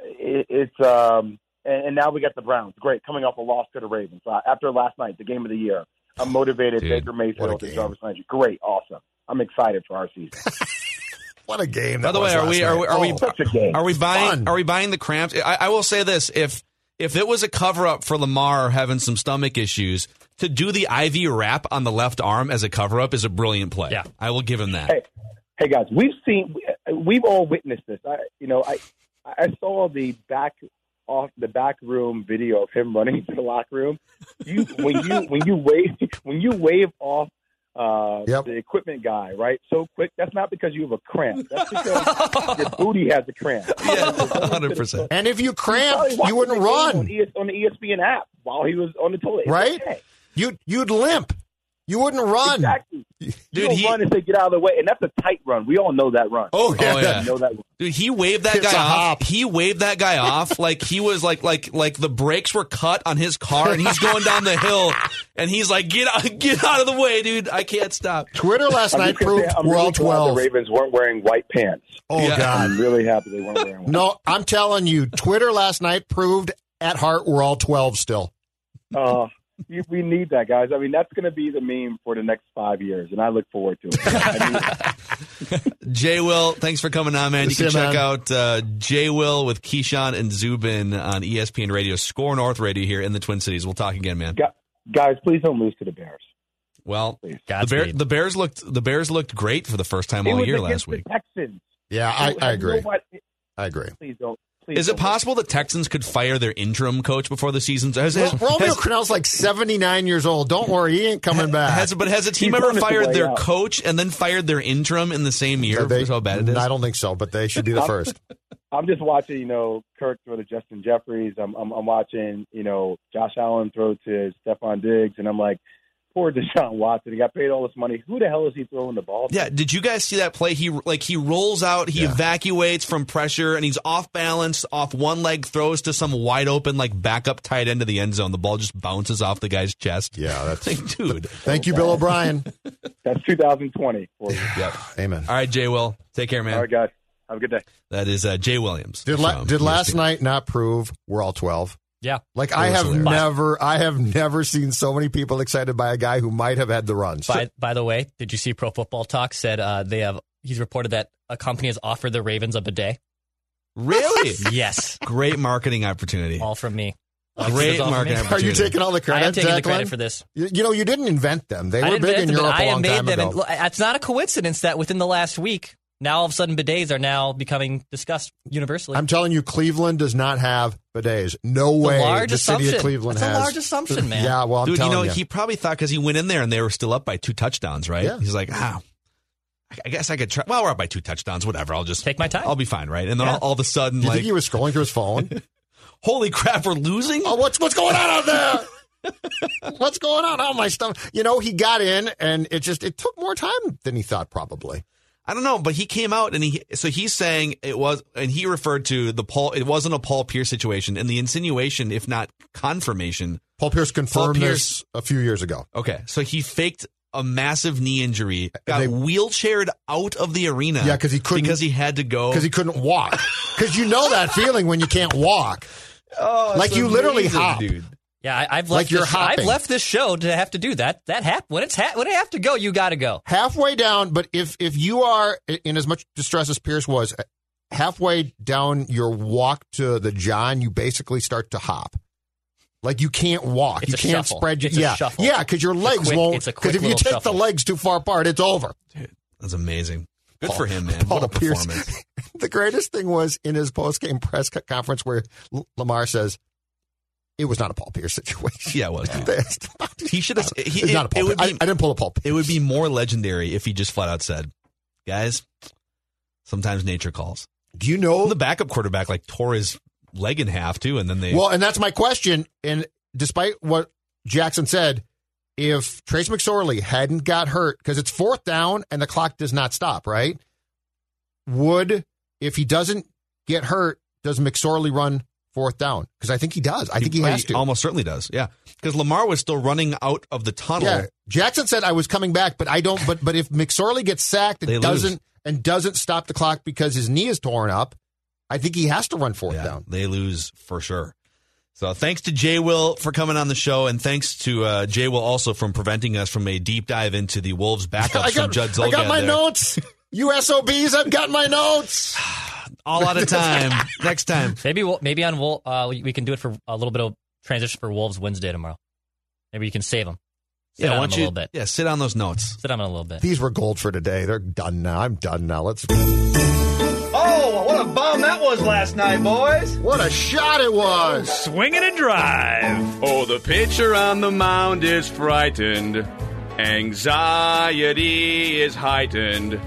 It, it's um, and, and now we got the Browns. Great, coming off a loss to the Ravens uh, after last night, the game of the year. I'm motivated. Dude, Baker Mayfield and. Jarvis Landry. Great, awesome. I'm excited for our season. [LAUGHS] What a game! By that the way, are we are we night. are we Oh, Such a game. are we buying Fun. are we buying the cramps? I, I will say this: if if it was a cover up for Lamar having some stomach issues, to do the IV wrap on the left arm as a cover up is a brilliant play. Yeah. I will give him that. Hey, hey guys, we've seen, we've all witnessed this. I, you know, I, I saw the back off the back room video of him running [LAUGHS] into the locker room. You when you when you wave [LAUGHS] when you wave off uh, Yep. the equipment guy, right? So quick. That's not because you have a cramp. That's because [LAUGHS] your booty has a cramp. Yeah, 100%. And if you He probably cramped, you wouldn't run, on, ES, on the ESPN app while he was on the toilet. It's right? okay. You you'd limp. You wouldn't run. Exactly. Dude, you don't he- run and say get out of the way, and that's a tight run. We all know that run. Oh yeah. Oh, yeah. We know that. Run. Dude, he waved that It's guy off. hop. He waved that guy off [LAUGHS] like he was like like like the brakes were cut on his car and he's going down the hill [LAUGHS] and he's like get out get out of the way, dude. I can't stop. Twitter last I'm night just gonna say, proved I'm we're really all glad twelve. The Ravens weren't wearing white pants. Oh Yeah. God. I'm really happy they weren't wearing. White. No, I'm telling you, Twitter last night proved at heart we're all 12 still. Uh, you, we need that, guys. I mean, that's going to be the meme for the next five years, and I look forward to it. I mean, [LAUGHS] Jay Will, thanks for coming on, man. You can check man. out uh, Jay Will with Keyshawn and Zubin on ESPN Radio, SKOR North Radio here in the Twin Cities. We'll talk again, man. guys, please don't lose to the Bears. Well, the, Bear, the Bears looked the Bears looked great for the first time It all was year last week. The Texans. Yeah, I, I agree. Nobody- I agree. please don't. Please Is it don't. possible that Texans could fire their interim coach before the season? Has, has, Romeo has- Crennel's like 79 years old. Don't worry, he ain't coming back. has- but has a team He's ever on his fired their out. coach and then fired their interim in the same year? They- That's how bad it is. I don't think so, but they should be the [LAUGHS] first. I'm just watching, you know, Kirk throw to Justin Jefferson. I'm, I'm, I'm watching, you know, Josh Allen throw to Stefon Diggs, and I'm like, poor Deshaun Watson. He got paid all this money. Who the hell is he throwing the ball? to? Yeah, did you guys see that play? He like he rolls out, he Yeah. evacuates from pressure, and he's off balance, off one leg, throws to some wide open like backup tight end of the end zone. The ball just bounces off the guy's chest. Yeah, [LAUGHS] that's. Like, dude. Thank you, Bill O'Brien. [LAUGHS] That's 2020 for. Yep. Amen. All right, Jay Will, take care, man. All right, guys. Have a good day. That is uh, Jay Williams. Did la- did last night not prove we're all 12? Yeah. Like I have hilarious. never, I have never seen so many people excited by a guy who might have had the runs. By, by the way, did you see Pro Football Talk said uh, they have? He's reported that a company has offered the Ravens a bidet. Really? [LAUGHS] Yes, Great marketing opportunity. all from me. Great It's all from marketing me. Are you taking all the I credit? am taking the credit for this. You, you know, you didn't invent them. They I were big in them, Europe but a I long made time them. ago. And look, it's not a coincidence that within the last week, now all of a sudden bidets are now becoming discussed universally. I'm telling you, Cleveland does not have bidets. No It's way. large the city assumption. of Cleveland That's a large assumption, man. Yeah, well, I'm Dude, you know, you. he probably thought because he went in there and they were still up by two touchdowns, right? Yeah. He's like, ah, I- I guess I could try. Well, we're up by two touchdowns. Whatever. I'll just Take my time. I'll be fine, right? And then Yeah. all, all of a sudden, Do you like, think he was scrolling through his phone? [LAUGHS] holy crap, we're losing. oh, what's what's going on out there? [LAUGHS] what's going on? Oh, my stomach. You know, he got in, and it just it took more time than he thought. Probably. I don't know, but he came out and he so he's saying it was, and he referred to the Paul. It wasn't a Paul Pierce situation, and the insinuation, if not confirmation. Paul Pierce confirmed Pierce- this a few years ago. Okay, so he faked a massive knee injury, got They- wheelchaired out of the arena. Yeah, 'cause he couldn't- because he had to go because he couldn't walk. Because you know that [LAUGHS] feeling when you can't walk. oh, like you literally amazing, hop. dude. Yeah, I, I've Like left. you're this, hopping. I've left this show to have to do that. That hap- when it's ha- when I have to go, you got to go. halfway down. But if if you are in as much distress as Pierce was, uh, halfway down your walk to the John, you basically start to hop. Like you can't walk, It's you a can't shuffle. spread. It's a yeah, shuffle. yeah, because your It's a legs quick- won't. it's a Because if you take shuffle. the legs too far apart, it's over. That's amazing. Good Paul- for him, man. [LAUGHS] Paul what a Pierce. performance. [LAUGHS] the greatest thing was in his post game press conference where L- Lamar says it was not a Paul Pierce [LAUGHS] situation. Yeah, it was. dude. They asked about it. He should have. He, It's it, not a Paul it would Pierce. be. I, I didn't pull a Paul Pierce. it would be more legendary if he just flat out said, "Guys, sometimes nature calls." Do you know The backup quarterback like tore his leg in half too, and then they. Well, and that's my question. And despite what Jackson said, if Trace McSorley hadn't got hurt, because it's fourth down and the clock does not stop, right? Would, if he doesn't get hurt, does McSorley run fourth down? Because I think he does. I think he has to. Almost certainly does. Yeah, because Lamar was still running out of the tunnel. Yeah. Jackson said I was coming back, but I don't. But but if McSorley gets sacked and doesn't and doesn't stop the clock because his knee is torn up, I think he has to run fourth Yeah, down. they lose for sure. So thanks to Jay Will for coming on the show, and thanks to uh, Jay Will also from preventing us from a deep dive into the Wolves [LAUGHS] backups I from got, Judd I got my there. notes. [LAUGHS] USOBs, I've got my notes. [SIGHS] [SIGHS] All out of [LAUGHS] time. Next time. Maybe we'll, maybe on Wol- uh, we, we can do it for a little bit of transition for Wolves Wednesday tomorrow. Maybe you can save them. Sit Yeah, on them don't a little bit. Yeah, sit on those notes. Sit on them a little bit. These were gold for today. They're done now. I'm done now. Let's. Oh, what a bomb that was last night, boys. What a shot it was! Swinging and a drive. Oh, the pitcher on the mound is frightened. Anxiety is heightened,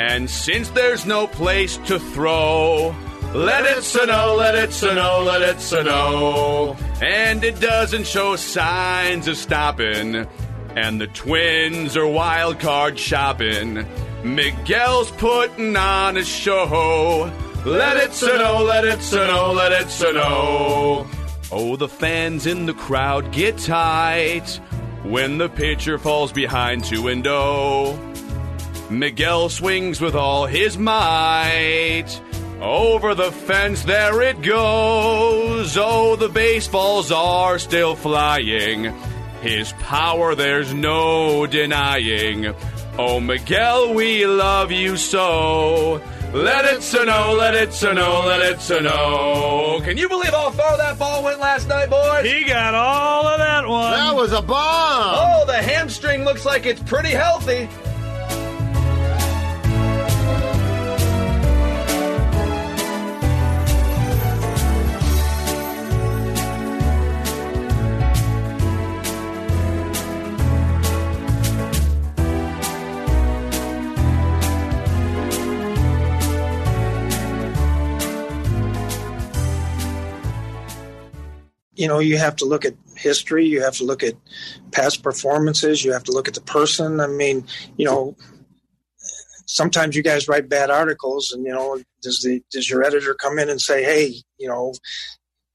and since there's no place to throw, let it snow, let it snow, let it snow. And it doesn't show signs of stopping, and the twins are wild card shopping. Miguel's putting on a show. Let it snow, let it snow, let it snow. Oh, the fans in the crowd get tight when the pitcher falls behind 2 and 0. Miguel swings with all his might. Over the fence, there it goes. Oh, the baseballs are still flying. His power, there's no denying. Oh, Miguel, we love you so. Let it snow, let it snow, let it snow. Can you believe how far that ball went last night, boys? He got all of that one. That was a bomb. Oh, the hamstring looks like it's pretty healthy. You know, you have to look at history, you have to look at past performances, you have to look at the person. I mean, you know, sometimes you guys write bad articles, and you know, does the does your editor come in and say, hey, you know,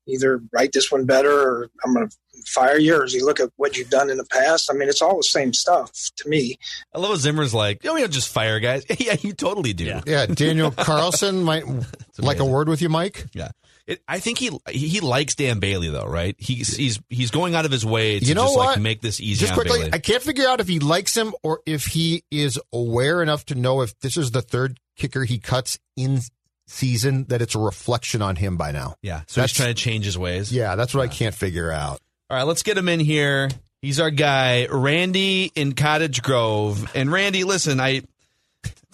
either write this one better, or I'm going to fire you, or does he look at what you've done in the past? I mean, it's all the same stuff to me. I love what Zimmer's like, oh, we don't just fire guys. [LAUGHS] yeah, you totally do. Yeah, Daniel Carlson might [LAUGHS] like a word with you, Mike. Yeah. It, I think he he likes Dan Bailey though, right? He's he's he's going out of his way to You know just what? like make this easy. Just quickly, Bailey. I can't figure out if he likes him or if he is aware enough to know if this is the third kicker he cuts in season that it's a reflection on him by now. yeah, so he's trying to change his ways. Yeah, that's what I can't figure out. All right, let's get him in here. He's our guy, Randy in Cottage Grove. And Randy, listen, I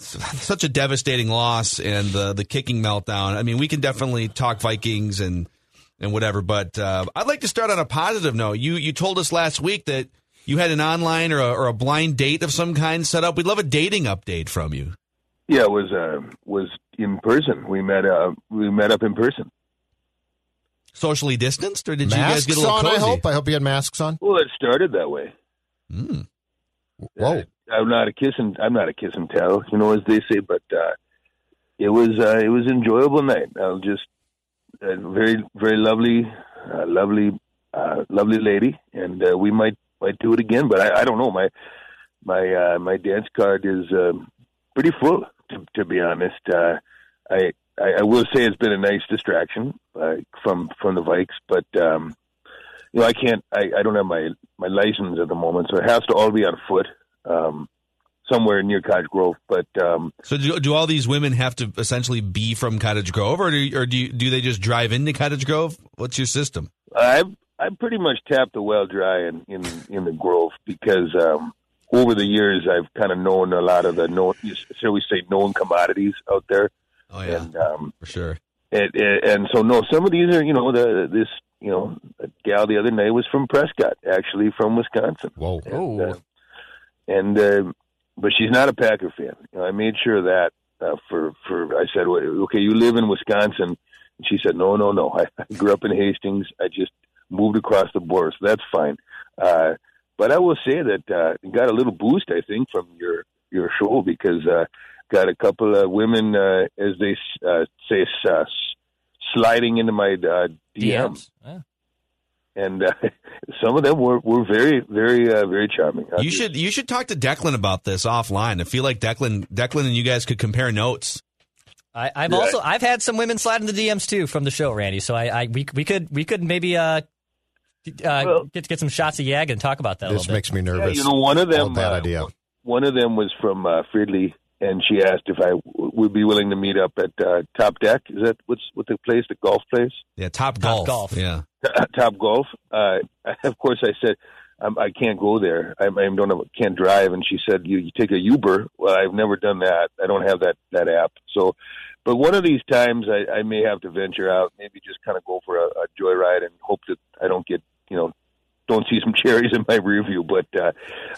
[LAUGHS] such a devastating loss and the the kicking meltdown. I mean, we can definitely talk Vikings and and whatever, but uh, I'd like to start on a positive note. You you told us last week that you had an online or a, or a blind date of some kind set up. We'd love a dating update from you. Yeah, it was uh, was in person. We met uh, we met up in person. Socially distanced, or did you guys get a little on, cozy? I hope. I hope you had masks on. Well, it started that way. Mm. Whoa. I'm not a kiss and I'm not a kiss and tell, you know, as they say. But uh, it was uh, it was enjoyable night. I was just a very very lovely, uh, lovely, uh, lovely lady, and uh, we might might do it again. But I, I don't know. My my uh, my dance card is um, pretty full, to, to be honest. Uh, I, I I will say it's been a nice distraction uh, from from the Vikes, but um, you know I can't. I, I don't have my my license at the moment, so it has to all be on foot. Um, somewhere near Cottage Grove, but um, So do, do all these women have to essentially be from Cottage Grove, or do or do you, do they just drive into Cottage Grove? What's your system? I've I've pretty much tapped the well dry in in, in the Grove because um, over the years I've kind of known a lot of the known, shall we say, known commodities out there. Oh yeah, and, um, for sure. And, and, and so no, some of these are you know the this you know a gal the other night was from Prescott, actually from Wisconsin. Whoa, and, uh, and uh, but she's not a Packer fan. You know, I made sure that uh, for for I said, okay, you live in Wisconsin, and she said, no, no, no. I, [LAUGHS] I grew up in Hastings. I just moved across the border, so that's fine. Uh, but I will say that uh, got a little boost, I think, from your your show because uh, got a couple of women, uh, as they uh, say, uh, sliding into my uh, DMs. Yeah. And uh, [LAUGHS] some of them were, were very, very, uh, very charming. Uh, You should you should talk to Declan about this offline. I feel like Declan Declan and you guys could compare notes. I, I've Yeah. also I've had some women slide into the DMs too from the show, Randy. So I, I we we could we could maybe uh, uh get get some shots of Yag and talk about that a This little bit. makes me Yeah, nervous. you know, one of them. Bad uh, idea. One of them was from uh, Fridley, and she asked if I w- would be willing to meet up at uh, Top Deck. Is that what's what the place, the golf place? Yeah, Top, Top Golf. Golf. Yeah. [LAUGHS] Top Golf. Uh, [LAUGHS] of course, I said I'm, I can't go there. I, I don't have, can't drive. And she said, you, you take a Uber. Well, I've never done that. I don't have that that app. So, but one of these times, I, I may have to venture out. Maybe just kind of go for a, a joyride and hope that I don't get you know don't see some [LAUGHS] cherries in my rear view. But uh,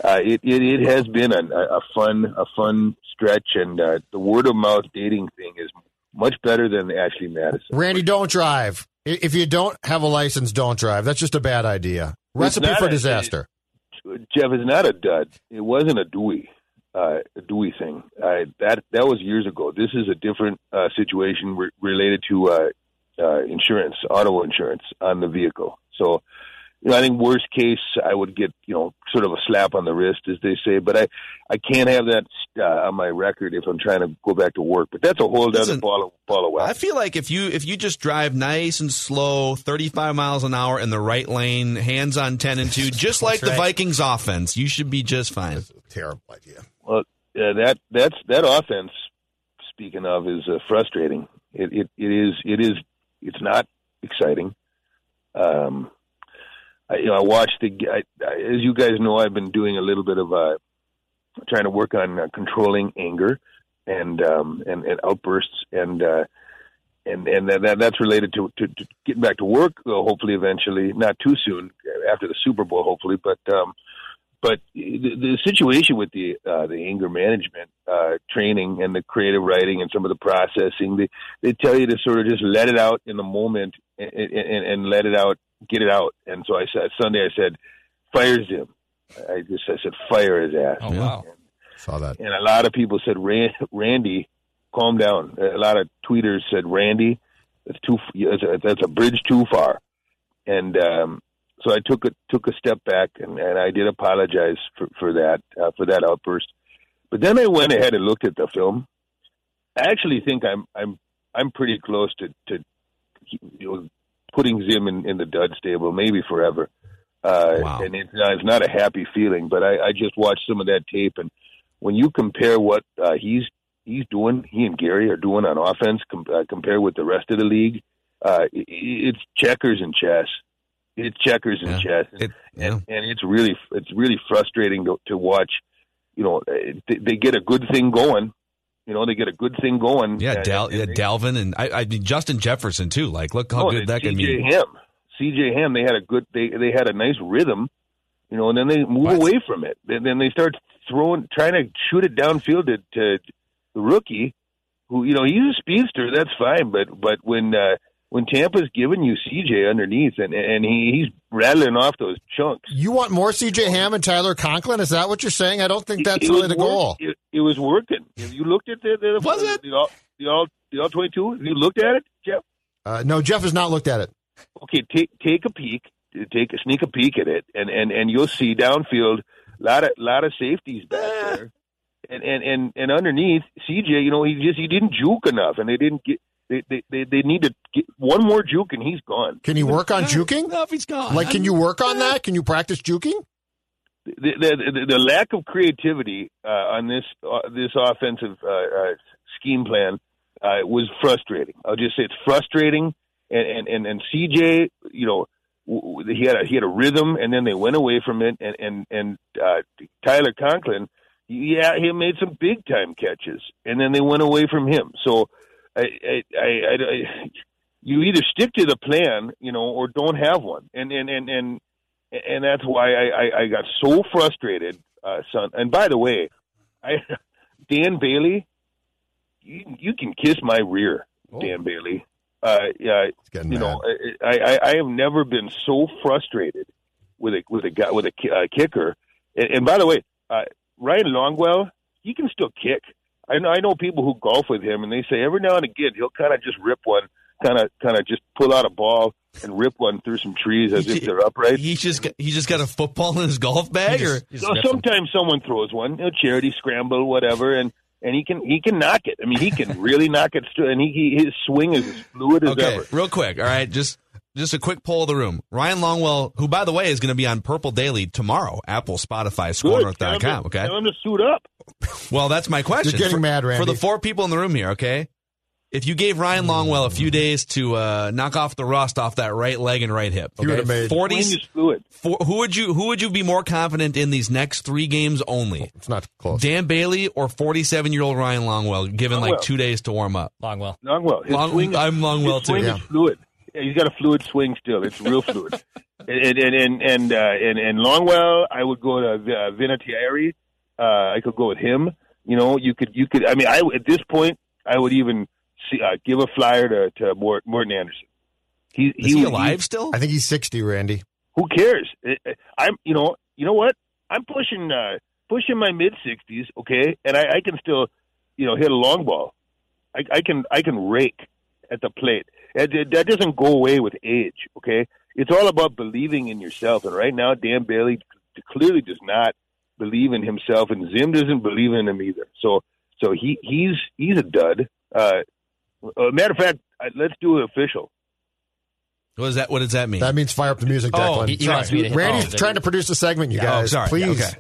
uh, it, it it has been a, a fun a fun stretch, and uh, the word of mouth dating thing is much better than Ashley Madison. Randy, don't drive. If you don't have a license, don't drive. That's just a bad idea. Recipe for a- disaster. Jeff is not a dud. It wasn't a Dewey, uh, a Dewey thing. Uh, that that was years ago. This is a different uh, situation re- related to uh, uh, insurance, auto insurance on the vehicle. So, you know, I think worst case, I would get you know sort of a slap on the wrist, as they say. But I I can't have that uh, on my record if I'm trying to go back to work. But that's a whole other ball of ball of wax. I feel like if you if you just drive nice and slow, 35 miles an hour in the right lane, hands on 10 and 2, just like the. Vikings offense, you should be just fine. Terrible idea. Well, uh, that that's that offense. Speaking of, is uh, frustrating. It, it it is it is it's not exciting. Um, I, you know, I watched the. I, as you guys know, I've been doing a little bit of uh, trying to work on uh, controlling anger and um, and, and outbursts and. Uh, and and that, that that's related to, to, to getting back to work. Uh, hopefully, eventually, not too soon after the Super Bowl. Hopefully, but um, but the, the situation with the uh, the anger management uh, training and the creative writing and some of the processing, they they tell you to sort of just let it out in the moment and, and, and let it out, get it out. And so I said Sunday, I said, fire Zim. I just I said fire his ass. Oh wow. Saw that. And a lot of people said, Ran- [LAUGHS] Randy, calm down. A lot of tweeters said, Randy, that's too. That's a, that's a bridge too far. And um, so I took a took a step back, and, and I did apologize for for that uh, for that outburst. But then I went ahead and looked at the film. I actually think I'm I'm I'm pretty close to to you know, putting Zim in, in the dud stable, maybe forever. Uh, Wow. And it's not, it's not a happy feeling, but I, I just watched some of that tape, and when you compare what uh, he's he's doing, he and Gary are doing on offense, com- uh, compared with the rest of the league, uh, i- i- it's checkers and chess. It's checkers and Yeah. chess, It, yeah. and, and it's really it's really frustrating to, to watch. You know, uh, they, they get a good thing going. You know, they get a good thing going. Yeah, and- Dal- and yeah, Dalvin and I, I mean Justin Jefferson too. Like, look how Oh, good that can be. Ham, CJ Ham, they had a good, they they had a nice rhythm, you know, and then they move What? away from it. Then, then they start throwing, trying to shoot it downfield to, to the rookie, who you know he's a speedster, that's fine, but but when uh, when Tampa's giving you CJ underneath and and he, he's rattling off those chunks. You want more CJ Ham and Tyler Conklin? Is that what you're saying? I don't think that's It really the work- goal. It, it was working. If you looked at the, the Was it? the all the all the all twenty two, you looked at it, Jeff. Uh, no, Jeff has not looked at it. okay, take take a peek, take a sneak a peek at it, and and and you'll see downfield a lot of lot of safeties back there, and and and and underneath CJ, you know, he just he didn't juke enough, and they didn't get. They, they, they, they need to get one more juke and he's gone. Can you work on juking? No, if he's gone. Like, can you work on that? Can you practice juking? The, the, the, the lack of creativity uh, on this uh, this offensive uh, uh, scheme plan uh, was frustrating. I'll just say it's frustrating. And and and, and CJ, you know, w- w- he had a, he had a rhythm, and then they went away from it. And and and uh, Tyler Conklin, yeah, he made some big time catches, and then they went away from him. So, I I, I, I, you either stick to the plan, you know, or don't have one. And and and and and that's why I, I, I got so frustrated, uh, son. And by the way, I [LAUGHS] Dan Bailey, you, you can kiss my rear, Dan Bailey. Uh, yeah, you mad. know, I, I I have never been so frustrated with a with a guy with a uh, kicker. And, and by the way, uh, Ryan Longwell, he can still kick. I know I know people who golf with him, and they say every now and again he'll kind of just rip one, kind of kind of just pull out a ball and rip one through some trees as if they're upright. He just got, he just got a football in his golf bag, or So sometimes someone throws one, a charity scramble, whatever, and and he can he can knock it. I mean, he can [LAUGHS] really knock it. And he, he his swing is as fluid as okay, ever. real quick. All right, just just a quick poll of the room. Ryan Longwell, who by the way is going to be on Purple Daily tomorrow, Apple, Spotify, Good. Tell him, SKORNorth.com. to, Okay. tell him to suit up. Well, that's my question. You're getting for, mad, Randy. For the four people in the room here, okay? If you gave Ryan Longwell a few days to uh, knock off the rust off that right leg and right hip, He would've okay? made- forty. Fluid. For, who would you who would you be more confident in these next three games only? It's not close. Dan Bailey or forty-seven year old Ryan Longwell, given like two days to warm up. Longwell. Longwell. His Long- swing, I'm Longwell his swing too. is fluid. Yeah, he's got a fluid swing still. It's real fluid. [LAUGHS] and and and and, uh, and and Longwell, I would go to uh, Vinatieri. Uh, I could go with him. You know, you could you could. I mean, I at this point, I would even see, uh, give a flyer to to Mort, Morten Andersen. He, Is he would- alive still? I think he's 60, Randy. who cares? I- I- I'm, you know, you know what? I'm pushing, uh, pushing my mid sixties, okay, and I, I can still, you know, hit a long ball. I, I can, I can rake at the plate. And that doesn't go away with age, okay? It's all about believing in yourself. And right now, Dan Bailey clearly does not believe in himself, and Zim doesn't believe in him either. So, so he, he's, he's a dud. Uh, uh, matter of fact, uh, let's do it official. What does that? What does that mean? That means fire up the music, Oh, Declan. he- he wants me to Randy's balls. trying to produce a segment, you Yeah, guys. oh, sorry. Please. Okay.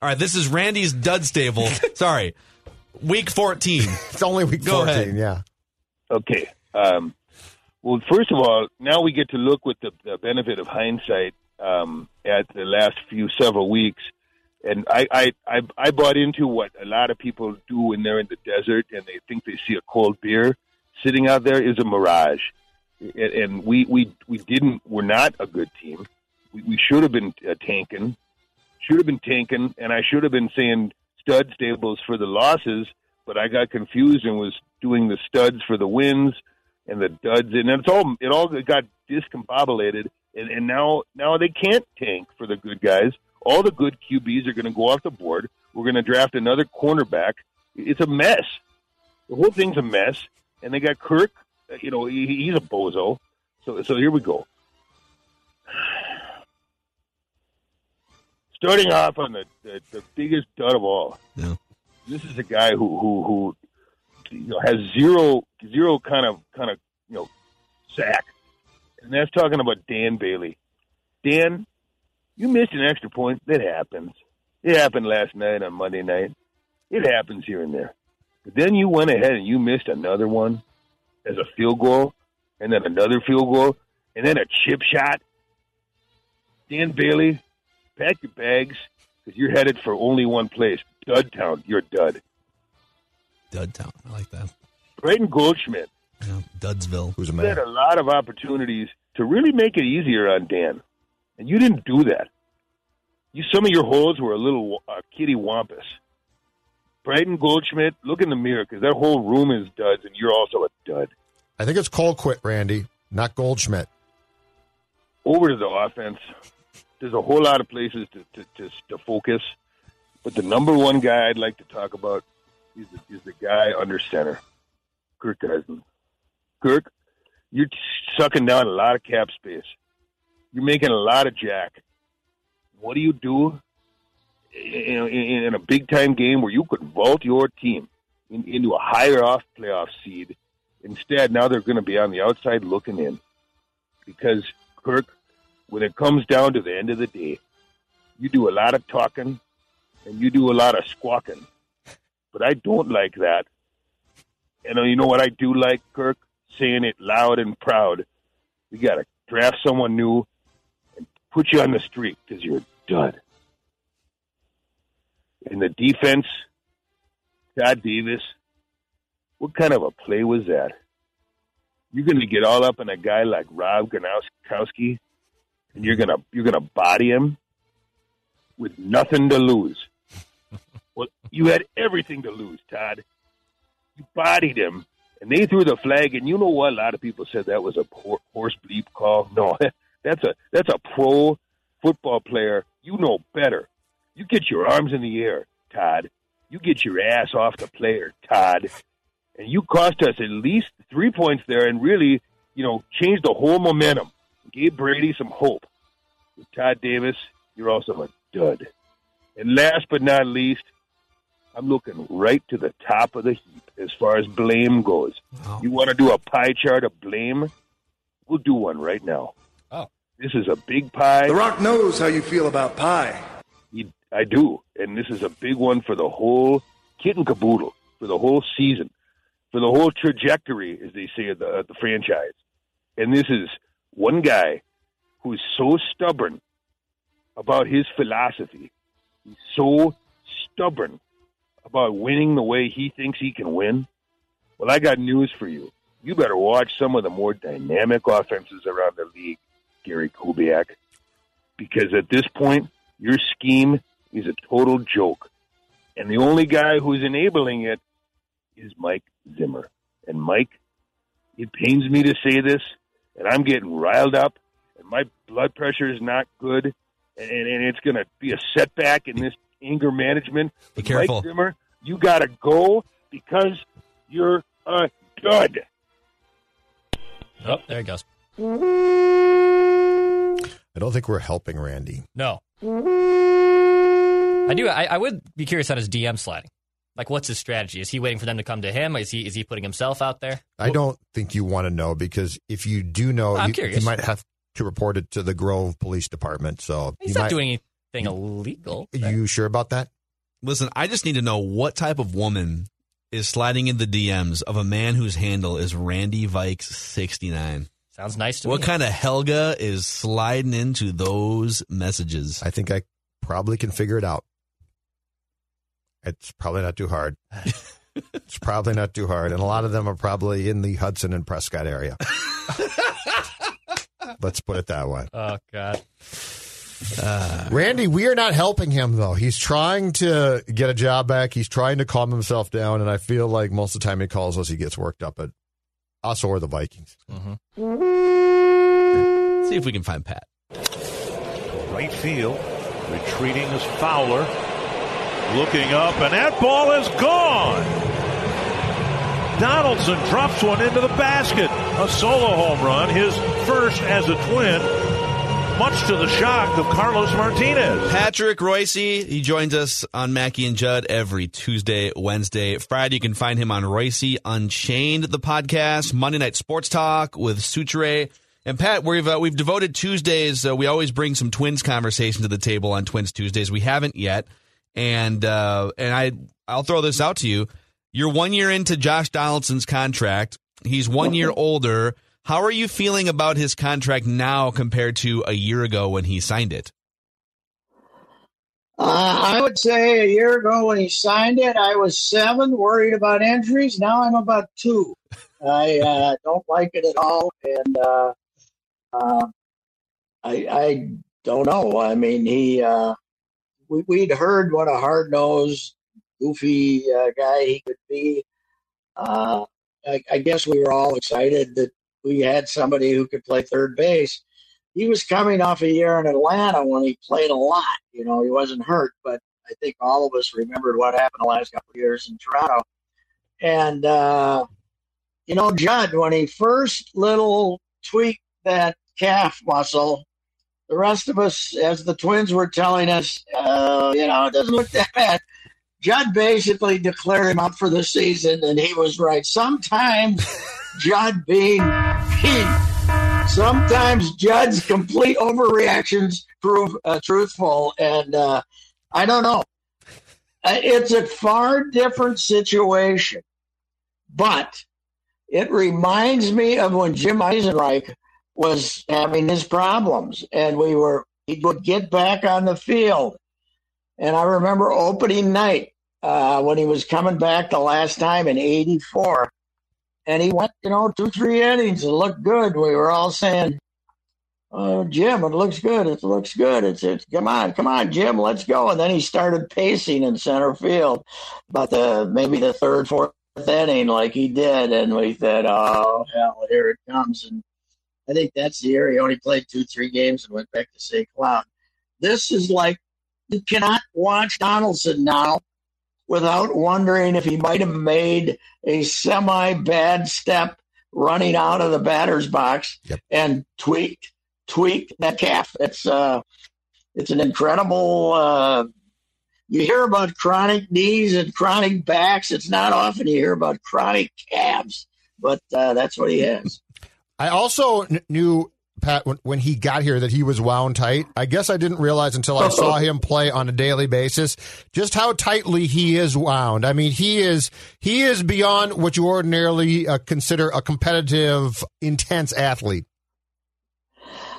All right, this is Randy's dud stable. [LAUGHS] sorry, week fourteen. It's only week Go 14, ahead. yeah. Okay. Um, well, first of all, now we get to look with the, the benefit of hindsight um, at the last few several weeks, and I, I I I bought into what a lot of people do when they're in the desert and they think they see a cold beer sitting out there is a mirage, and, and we we we didn't. We're not a good team. We, we should have been uh, tanking, should have been tanking, and I should have been saying stud stables for the losses but I got confused and was doing the studs for the wins and the duds, and it's all it all got discombobulated, and, and now now they can't tank for the good guys. All the good QBs are going to go off the board. We're going to draft another cornerback. It's a mess. The whole thing's a mess, and they got Kirk. uh, You know, he, he's a bozo. So so here we go. Starting off on the, the, the biggest dud of all Yeah. this is a guy who who who you know has zero zero kind of kind of you know sack, and that's talking about Dan Bailey. Dan, you missed an extra point. That happens. It happened last night on Monday night. It happens here and there. But then you went ahead and you missed another one as a field goal, and then another field goal, and then a chip shot. Dan Bailey, pack your bags because you're headed for only one place, Dud Town. You're dud. Dud town. I like that. Braden Goldschmidt Yeah, Dudsville. Who's a man? had a lot of opportunities to really make it easier on Dan, and you didn't do that. You some of your holes were a little uh, kitty wampus. Braden Goldschmidt, look in the mirror because that whole room is duds, and you're also a dud. I think it's Colquitt, Randy, not Goldschmidt. over to the offense, there's a whole lot of places to, to, to, to focus. But the number one guy I'd like to talk about is the, the guy under center, Kirk Cousins. Kirk, you're sucking down a lot of cap space. You're making a lot of jack. What do you do in, in, in a big time game where you could vault your team in, into a higher off playoff seed? Instead, now they're going to be on the outside looking in because Kirk, when it comes down to the end of the day, you do a lot of talking and you do a lot of squawking. But I don't like that. And uh, you know what I do like, Kirk? Saying it loud and proud. We got to draft someone new and put you on the street because you're a dud. In the defense, Todd Davis, what kind of a play was that? You're going to get all up in a guy like Rob Gronkowski, and you're gonna you're gonna body him with nothing to lose. You had everything to lose, Todd. You bodied him, and they threw the flag. And you know what? A lot of people said that was a hor- horse bleep call. No, [LAUGHS] that's a that's a pro football player. You know better. You get your arms in the air, Todd. You get your ass off the player, Todd. And you cost us at least three points there, and really, you know, changed the whole momentum. Gave Brady some hope. Todd Davis, you're also a dud. And last but not least, I'm looking right to the top of the heap as far as blame goes. Oh. You want to do a pie chart of blame? We'll do one right now. Oh. This is a big pie. The Rock knows how you feel about pie. You- I do, and this is a big one for the whole kit and caboodle, for the whole season, for the whole trajectory, as they say, of the, of the franchise. And this is one guy who's so stubborn about his philosophy. He's so stubborn about winning the way he thinks he can win. Well, I got news for you. You better watch some of the more dynamic offenses around the league Gary Kubiak, because at this point, your scheme is a total joke. And the only guy who's enabling it is Mike Zimmer. And Mike, it pains me to say this, and I'm getting riled up, and my blood pressure is not good, and, and it's going to be a setback in this anger management. Be careful. Mike Zimmer, you got to go because you're a dud. Oh, there he goes. I don't think we're helping Randy. No. I do. I, I would be curious on his DM sliding. Like, what's his strategy? Is he waiting for them to come to him? Is he is he putting himself out there? I don't think you want to know because if you do know, I'm you, curious. you might have to report it to the Grove Police Department. So He's you not might, doing anything illegal. Are You sure about that? Listen, I just need to know what type of woman is sliding in the DMs of a man whose handle is Randy Vikes sixty nine. Sounds nice to What me. kind of Helga is sliding into those messages? I think I probably can figure it out. It's probably not too hard. [LAUGHS] it's probably not too hard, and a lot of them are probably in the Hudson and Prescott area. [LAUGHS] Let's put it that way. Oh God. Randy, we are not helping him though. He's trying to get a job back. He's trying to calm himself down, and I feel like most of the time he calls us, he gets worked up at us or the Vikings. Mm-hmm. See if we can find Pat. Right field. Retreating is Fowler. Looking up, and that ball is gone. Donaldson drops one into the basket. A solo home run, his first as a twin, much to the shock of Carlos Martinez. Patrick Reusse, he joins us on Mackey and Judd every Tuesday, Wednesday, Friday. You can find him on Reusse Unchained, the podcast, Monday Night Sports Talk with Suture. And Pat, we've uh, we've devoted Tuesdays. Uh, we always bring some Twins conversation to the table on Twins Tuesdays. We haven't yet, and uh, and I I'll throw this out to you. You're one year into Josh Donaldson's contract. He's one year older. How are you feeling about his contract now compared to a year ago when he signed it? Uh, I would say a year ago when he signed it, I was seven, worried about injuries. Now I'm about two. I uh, don't like it at all, and uh, uh, I, I don't know. I mean, he uh, we, we'd heard what a hard nosed, goofy uh, guy he could be. I, I guess we were all excited that we had somebody who could play third base. He was coming off a year in Atlanta when he played a lot. You know, he wasn't hurt, but I think all of us remembered what happened the last couple of years in Toronto. And uh, you know, Judd, when he first little tweaked that calf muscle, the rest of us, as the twins were telling us, uh, you know, it doesn't look that bad. Judd basically declared him up for the season, and he was right. Sometimes [LAUGHS] Judd being, being sometimes Judd's complete overreactions prove uh, truthful, and uh, I don't know. Uh, It's a far different situation, but it reminds me of when Jim Eisenreich was having his problems, and we were he would get back on the field. And I remember opening night uh, when he was coming back the last time in '84, and he went, you know, two three innings and looked good. We were all saying, "Oh, Jim, it looks good. It looks good. It's it's come on, come on, Jim, let's go." And then he started pacing in center field, but the maybe the third, fourth inning, like he did, and we said, "Oh hell, here it comes." And I think that's the year he only played two, three games and went back to St. Cloud. This is like you cannot watch Donaldson now without wondering if he might have made a semi bad step running out of the batter's box and tweaked tweaked that calf. It's uh it's an incredible uh you hear about chronic knees and chronic backs. It's not often you hear about chronic calves, but uh, that's what he has. I also kn- knew Pat when, when he got here that he was wound tight. I guess I didn't realize until I saw [LAUGHS] him play on a daily basis just how tightly he is wound. I mean, he is he is beyond what you ordinarily uh, consider a competitive, intense athlete.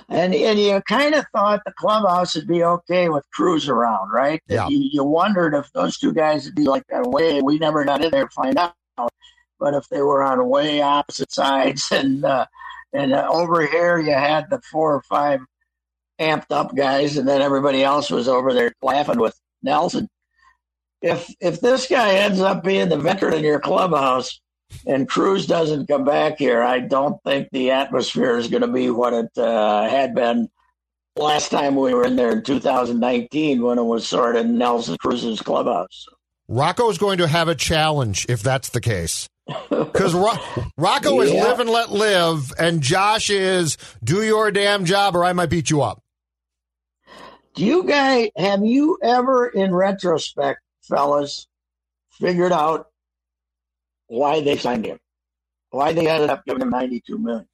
And and you kind of thought the clubhouse would be okay with Cruz around, right? Yeah. You, you wondered if those two guys would be like that way. We never got in there to find out. But if they were on way opposite sides, [LAUGHS] and uh, and uh, over here you had the four or five amped up guys, and then everybody else was over there laughing with Nelson. If if this guy ends up being the veteran in your clubhouse, and Cruz doesn't come back here, I don't think the atmosphere is going to be what it uh, had been last time we were in there in 2019 when it was sort of Nelson Cruz's clubhouse. Rocco is going to have a challenge if that's the case. Because Ro- Rocco is live and let live, and Josh is do your damn job or I might beat you up. Do you guys have you ever, in retrospect, fellas, figured out why they signed him? Why they ended up giving him ninety-two million?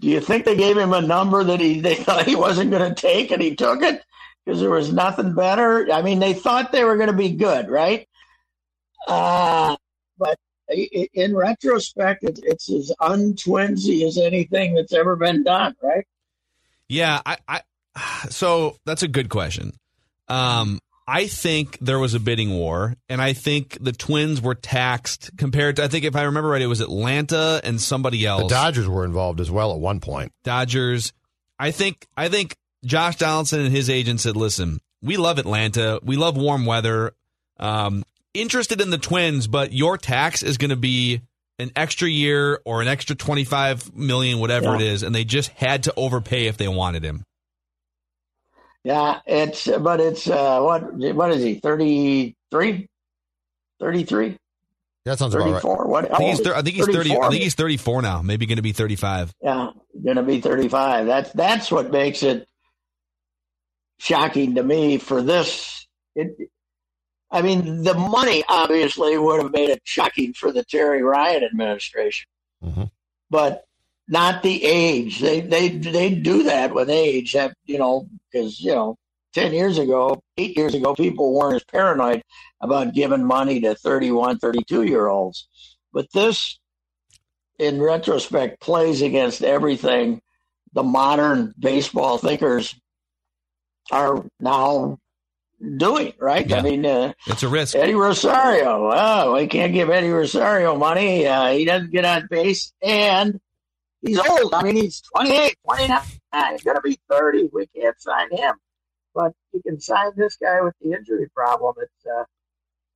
Do you think they gave him a number that he they [LAUGHS] thought he wasn't going to take and he took it because there was nothing better? I mean, they thought they were going to be good, right? Uh, but in retrospect, it's, it's as untwinsy as anything that's ever been done, right? Yeah, I, I so that's a good question. Um, I think there was a bidding war, and I think the Twins were taxed compared to. I think if I remember right, it was Atlanta and somebody else. The Dodgers were involved as well at one point. Dodgers. I think I think Josh Donaldson and his agent said, "Listen, we love Atlanta. We love warm weather. Um, interested in the Twins, but your tax is going to be an extra year or an extra twenty five million, whatever Yeah. it is." And they just had to overpay if they wanted him. Yeah, it's but it's uh what what is he 33 33 That sounds about right. 34 what I think he's, thir- I think he? he's thirty. I think he's thirty-four now. Maybe going to be thirty-five. yeah going to be 35 that's that's what makes it shocking to me for this it I mean the money obviously would have made it shocking for the Terry Ryan administration Mhm. but not the age. They they they do that with age. Have you know because you know ten years ago, eight years ago, people weren't as paranoid about giving money to 31, 32 year olds. But this, in retrospect, plays against everything the modern baseball thinkers are now doing. Right? Yeah. I mean. Uh, It's a risk. Eddie Rosario. Oh, we can't give Eddie Rosario money. Uh, he doesn't get on base, and he's old. I mean, he's 28, 29. He's going to be 30. We can't sign him. But you can sign this guy with the injury problem. It's uh,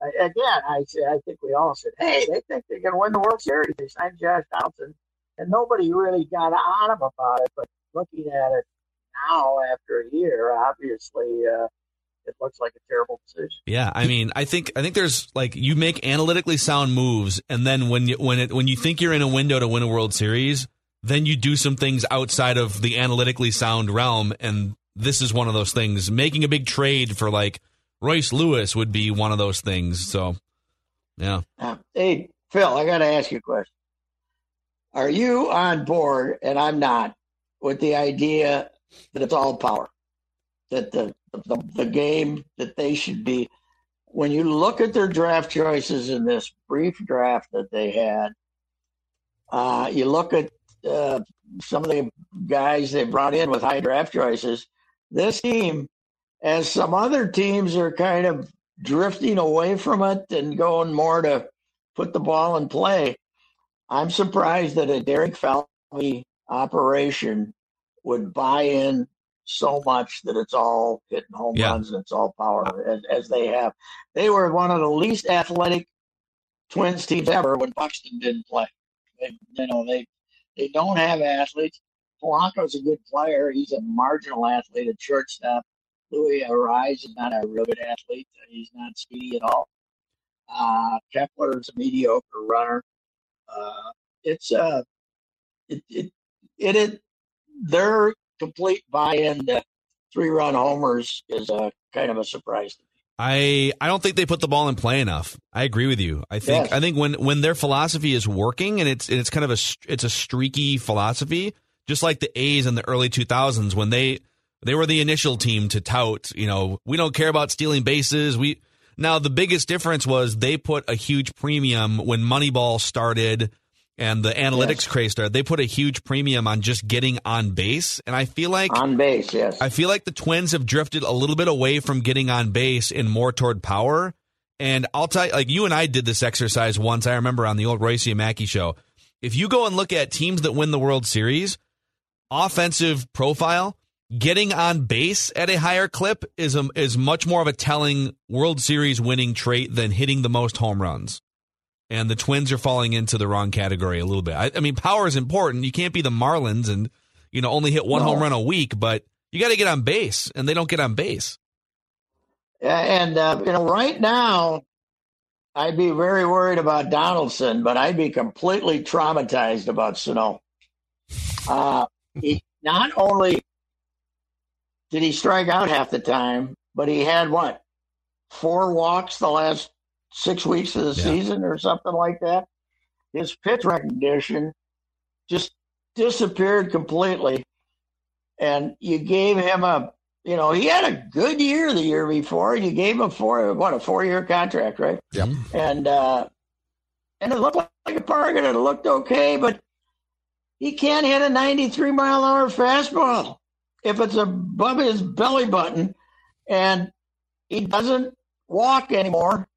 I- again, I say, I think we all said, hey, they think they can win the World Series. They signed Josh Donaldson, and nobody really got on him about it. But looking at it now, after a year, obviously, uh, it looks like a terrible decision. Yeah, I mean, I think I think there's like you make analytically sound moves, and then when you when it when you think you're in a window to win a World Series, then you do some things outside of the analytically sound realm, and this is one of those things. Making a big trade for like Royce Lewis would be one of those things. So, yeah, Uh, Hey, Phil, I got to ask you a question. Are you on board, and I'm not, with the idea that it's all power? That the, the, the game that they should be, when you look at their draft choices in this brief draft that they had, uh, you look at uh, some of the guys they brought in with high draft choices, this team, as some other teams are kind of drifting away from it and going more to put the ball in play. I'm surprised that a Derek Falvey operation would buy in so much that it's all hitting home Yeah. runs and it's all power as, as they have. They were one of the least athletic Twins teams ever when Buxton didn't play. They, you know, they they don't have athletes. Polanco's a good player. He's a marginal athlete at shortstop. Luis Arraez is not a real good athlete. He's not speedy at all. Uh, Kepler is a mediocre runner. Uh, it's uh, it, it it it their complete buy-in to three-run homers is uh, kind of a surprise to me. I I don't think they put the ball in play enough. I agree with you. I think Yes. I think when when their philosophy is working and it's and it's kind of a it's a streaky philosophy, just like the A's in the early 2000s when they they were the initial team to tout, you know, we don't care about stealing bases. We now the biggest difference was they put a huge premium when Moneyball started and the analytics Yes. craze started. They put a huge premium on just getting on base, and I feel like On base, yes. I feel like the Twins have drifted a little bit away from getting on base and more toward power. And I'll tell you, like you and I did this exercise once. I remember on the old Reusse and Mackey show. if you go and look at teams that win the World Series, offensive profile, getting on base at a higher clip is a, is much more of a telling World Series winning trait than hitting the most home runs. And the Twins are falling into the wrong category a little bit. I, I mean, power is important. You can't be the Marlins and you know only hit one No. home run a week, but you got to get on base, and they don't get on base. And uh, you know, right now, I'd be very worried about Donaldson, but I'd be completely traumatized about Sano. Uh, he not only did he strike out half the time, but he had what four walks the last six weeks of the Yeah. season or something like that. His pitch recognition just disappeared completely, and you gave him a you know, he had a good year the year before. You gave him four, what, a four year contract, right? Yep. And, uh, and it looked like a bargain. It looked okay, but he can't hit a 93 mile an hour fastball if it's above his belly button and he doesn't walk anymore.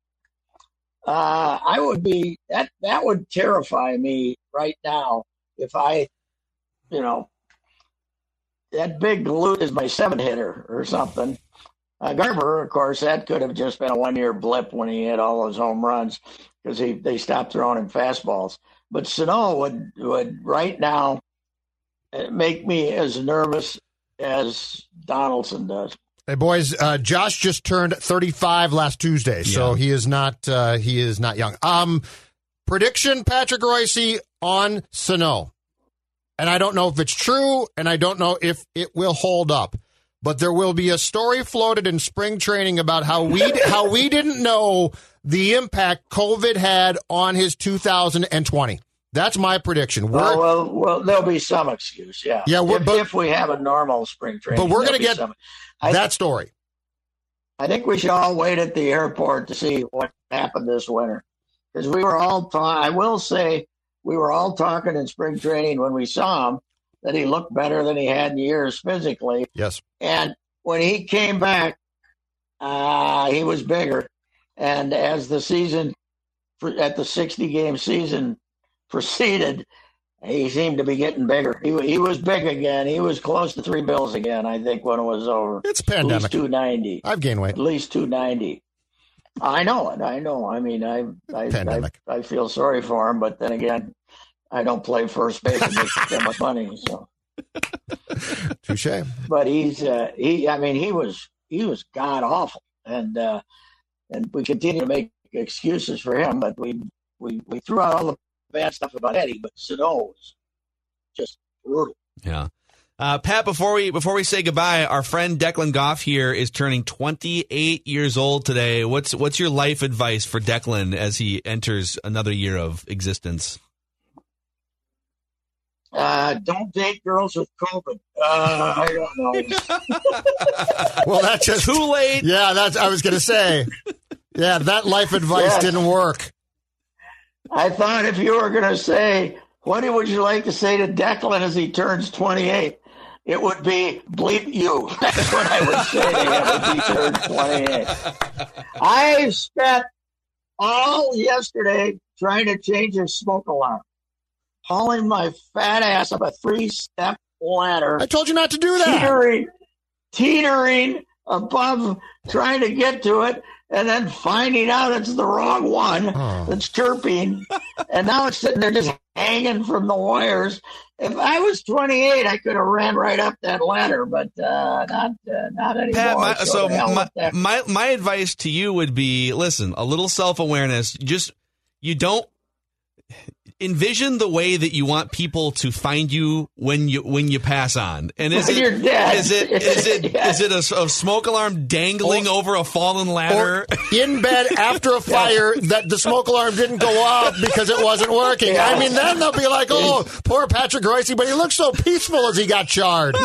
Uh, I would be that, that would terrify me right now if I, you know, that big glute is my seven hitter or something. Uh, Garver, of course, that could have just been a one year blip when he hit all those home runs because he they stopped throwing him fastballs. But Sano would would right now uh, make me as nervous as Donaldson does. Hey boys, uh, Josh just turned 35 last Tuesday, so Yeah. he is not uh, he is not young. Um, prediction: Patrick Reusse on Sano, and I don't know if it's true, and I don't know if it will hold up. But there will be a story floated in spring training about how we [LAUGHS] how we didn't know the impact COVID had on his 2020. That's my prediction. We're, Well, well, well, there'll be some excuse, yeah. Yeah, if, but- if we have a normal spring training, but we're going to get some. That story. I think we should all wait at the airport to see what happened this winter. Because we were all talking, I will say, we were all talking in spring training when we saw him that he looked better than he had in years physically. Yes. And when he came back, uh, he was bigger. And as the season, at the 60 game season proceeded, he seemed to be getting bigger. He, he was big again. He was close to three bills again, I think, when it was over. It's pandemic. At least 290 I've gained weight. at least 290. I know it. I know. I mean, I I, I Pandemic. I feel sorry for him, but then again, I don't play first base and make that much money. So, [LAUGHS] Touche. but he's uh, he. I mean, he was he was god awful, and uh, and we continue to make excuses for him, but we we we threw out all the bad stuff about Eddie, but Sano was just brutal. Yeah. Uh, Pat, before we before we say goodbye, our friend Declan Goff here is turning 28 years old today. What's what's your life advice for Declan as he enters another year of existence? Uh, don't date girls with COVID. Uh, I don't know. [LAUGHS] Well, that's just Too late. Yeah, that's I was going to say. Yeah, that life advice Yes. didn't work. I thought if you were going to say, what would you like to say to Declan as he turns 28? It would be bleep you. [LAUGHS] That's what I would say to him as he turns 28. I spent all yesterday trying to change his smoke alarm, hauling my fat ass up a three step ladder, I told you not to do that. teetering, teetering above, trying to get to it, and then finding out it's the wrong one Oh. that's chirping, and now it's sitting there just hanging from the wires. If I was 28, I could have ran right up that ladder, but uh, not uh, not anymore. Pat, my, so the hell my, my my advice to you would be: listen, a little self awareness. Just you don't envision the way that you want people to find you when you when you pass on. And is When it you're dead. is it is it [LAUGHS] Yeah. is it a, a smoke alarm dangling over a fallen ladder? [LAUGHS] In bed after a fire that the smoke alarm didn't go off because it wasn't working. I mean, then they'll be like, "Oh, [LAUGHS] poor Patrick Reusse, but he looks so peaceful as he got charred."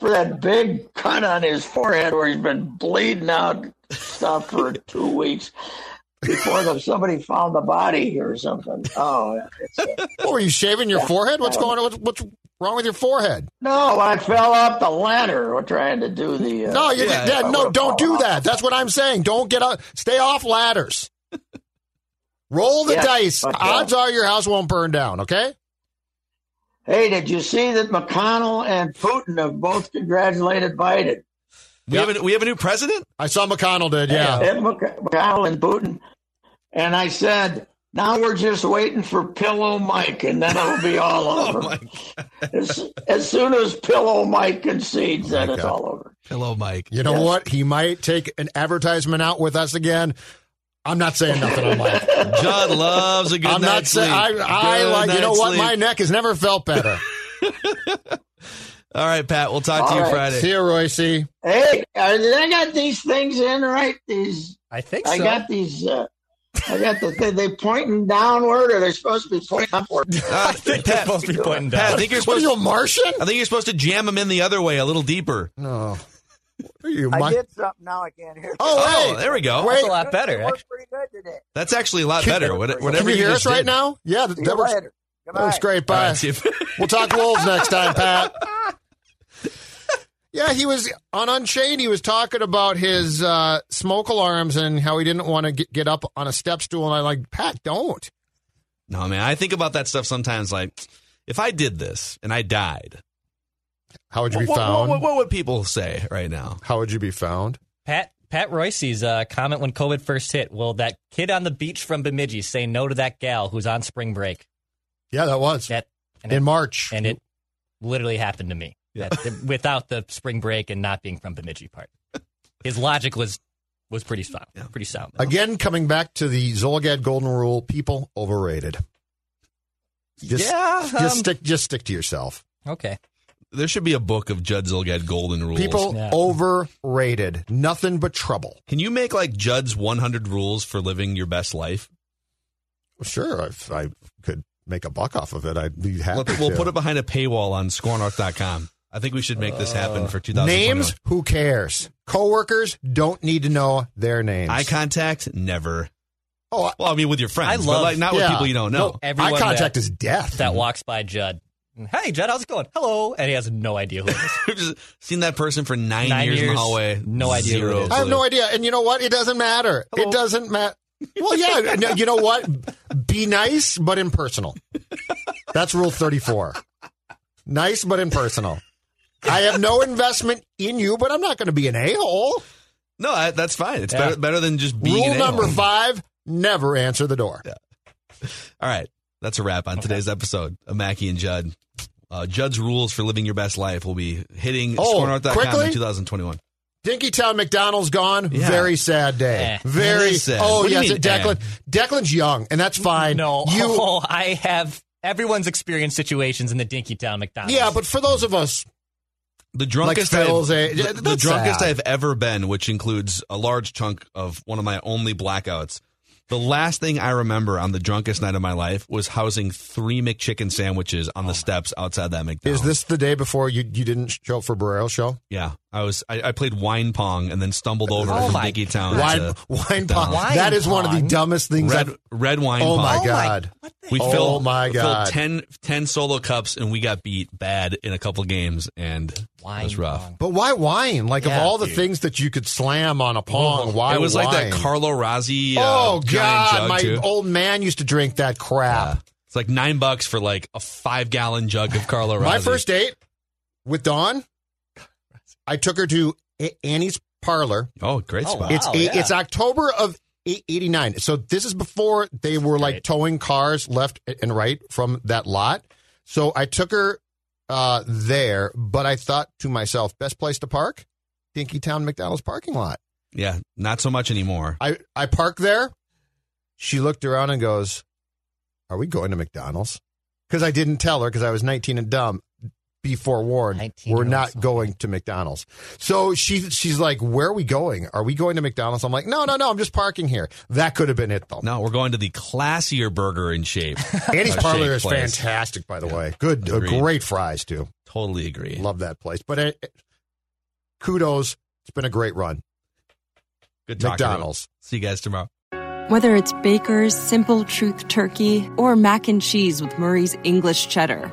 for that big cut on his forehead where he's been bleeding out stuff for two weeks before the, somebody found the body or something. Oh, it's, [LAUGHS] uh, What were you shaving your forehead? What's going on? What's, what's wrong with your forehead? no, I fell off the ladder. We're trying to do the. Uh, No, you, Yeah. Dad, I no, don't do fallen that. That's what I'm saying. Don't get up. Stay off ladders. [LAUGHS] Roll the Yes, dice. okay. Odds are your house won't burn down. Okay. Hey, did you see that McConnell and Putin have both congratulated Biden? We have a, we have a new president. I saw McConnell did. Yeah. Ed Mc- McConnell and Putin. And I said, now we're just waiting for Pillow Mike, and then it'll be all [LAUGHS] Oh over. [LAUGHS] as, as soon as Pillow Mike concedes, then it's all over. Hello, Mike. You know what? He might take an advertisement out with us again. I'm not saying nothing on Mike. [LAUGHS] Judd loves a good I'm not saying. I, sleep. I like. You know what? sleep. My neck has never felt better. All right, Pat. We'll talk to you right. Friday. See you, Reusse. Hey, uh, did I got these things in right? These I think I got these. Uh, I got the thing. They pointing downward, or they're supposed to be pointing [LAUGHS] upward. Uh, think they're supposed to be pointing Pat, I down. think you're [LAUGHS] What are supposed. you, a Martian? I think you're supposed to jam them in the other way, a little deeper. No. What are you, I my- did something. Now I can't hear. Oh, Oh, there we go. Wait. That's a lot better. It actually. pretty good today. That's actually a lot better. What- Whatever Can you hear just us right did. now? Yeah, that, that you works. later. That works great. Bye. right, We'll talk Wolves next time, Pat. [LAUGHS] Yeah, he was on Unchained. He was talking about his uh, smoke alarms and how he didn't want to get, get up on a step stool. And I'm like, Pat, don't. No, man. I think about that stuff sometimes. Like, if I did this and I died, How would you be what, found? what, what would people say right now? How would you be found? Pat Pat Reusse's uh, comment when COVID first hit. Will that kid on the beach from Bemidji say no to that gal who's on spring break? Yeah, that was That and in it, March. and it literally happened to me. That, without the spring break and not being from Bemidji part, his logic was was pretty sound. Yeah. Pretty sound. Again, coming back to the Zulgad Golden Rule, people overrated. Just, Yeah, just um, stick, just stick to yourself. Okay. There should be a book of Judd Zulgad golden rules. People Yeah. overrated. Nothing but trouble. Can you make like Judd's 100 rules for living your best life? Sure, if I could make a buck off of it, I'd be happy. We'll, we'll put it behind a paywall on SKORNorth.com. I think we should make this happen for 2021. names. Who cares? Coworkers don't need to know their names. Eye contact, never. Oh, I- Well, I mean, with your friends, I but love- like not with yeah. people you don't know. No, Everyone eye contact that- is death. That walks by Judd. Hey Judd, how's it going? Hello, and he has no idea who it is. [LAUGHS] We've just seen that person for nine, Nine years, in the years, hallway. no idea who Zero it is. I have clue. no idea. And you know what? It doesn't matter. Hello. It doesn't matter. Well, yeah. no, you know what? Be nice, but impersonal. That's rule 34. Nice, but impersonal. I have no investment in you, but I'm not going to be an a hole. No, I, that's fine. It's Yeah. better, better than just being Rule an number a-hole. five never answer the door. All right. That's a wrap on today's episode of Mackey and Judd. Uh, Judd's rules for living your best life will be hitting Oh, SKORNorth.com quickly? in 2021. Dinkytown McDonald's gone. Yeah. Very sad day. Eh. Very sad. Oh What yes, mean, Declan. Declan's young, and that's fine. No, you. [LAUGHS] oh, I have everyone's experienced situations in the Dinkytown McDonald's. Yeah, but for those of us, The drunkest, Like I've, Phil's age. the, the drunkest sad. I've ever been, which includes a large chunk of one of my only blackouts. The last thing I remember on the drunkest night of my life was housing three McChicken sandwiches on the oh steps outside that McDonald's. Is this the day before you you didn't show up for Barrero's show? Yeah, I was. I, I played wine pong and then stumbled oh over Oh from my Dinkytown. Wine, to wine pong. Wine that is one of the dumbest things. red I've, red wine. oh pong. my Oh my- god! We Oh filled, my filled God. 10, 10 solo cups and we got beat bad in a couple games and it Wine was rough. pong. But why wine? Like of Yeah, all the dude. things that you could slam on a pong, why wine? it was like that? Carlo Rossi. Uh, oh giant god, jug my too. old man used to drink that crap. Yeah. It's like nine bucks for like a five gallon jug of Carlo Rossi. My first date with Dawn, I took her to Annie's Parlor. Oh, great Oh, spot. wow. It's yeah. it's October of 89. So this is before they were like towing cars left and right from that lot. So I took her uh, there, but I thought to myself, best place to park? Dinkytown McDonald's parking lot. Yeah, not so much anymore. I, I parked there. She looked around and goes, Are we going to McDonald's? Because I didn't tell her because I was 19 and dumb. Be forewarned, we're not olds. going to McDonald's. So she she's like, Where are we going? Are we going to McDonald's? I'm like, No, no, no, I'm just parking here. That could have been it, though. No, we're going to the classier burger in shape. [LAUGHS] Annie's Parlor shake is place. fantastic, by the way. Good, uh, great fries, too. Totally agree. Love that place. But it, kudos. It's been a great run. Good talking. McDonald's. See you guys tomorrow. Whether it's Baker's Simple Truth Turkey or mac and cheese with Murray's English Cheddar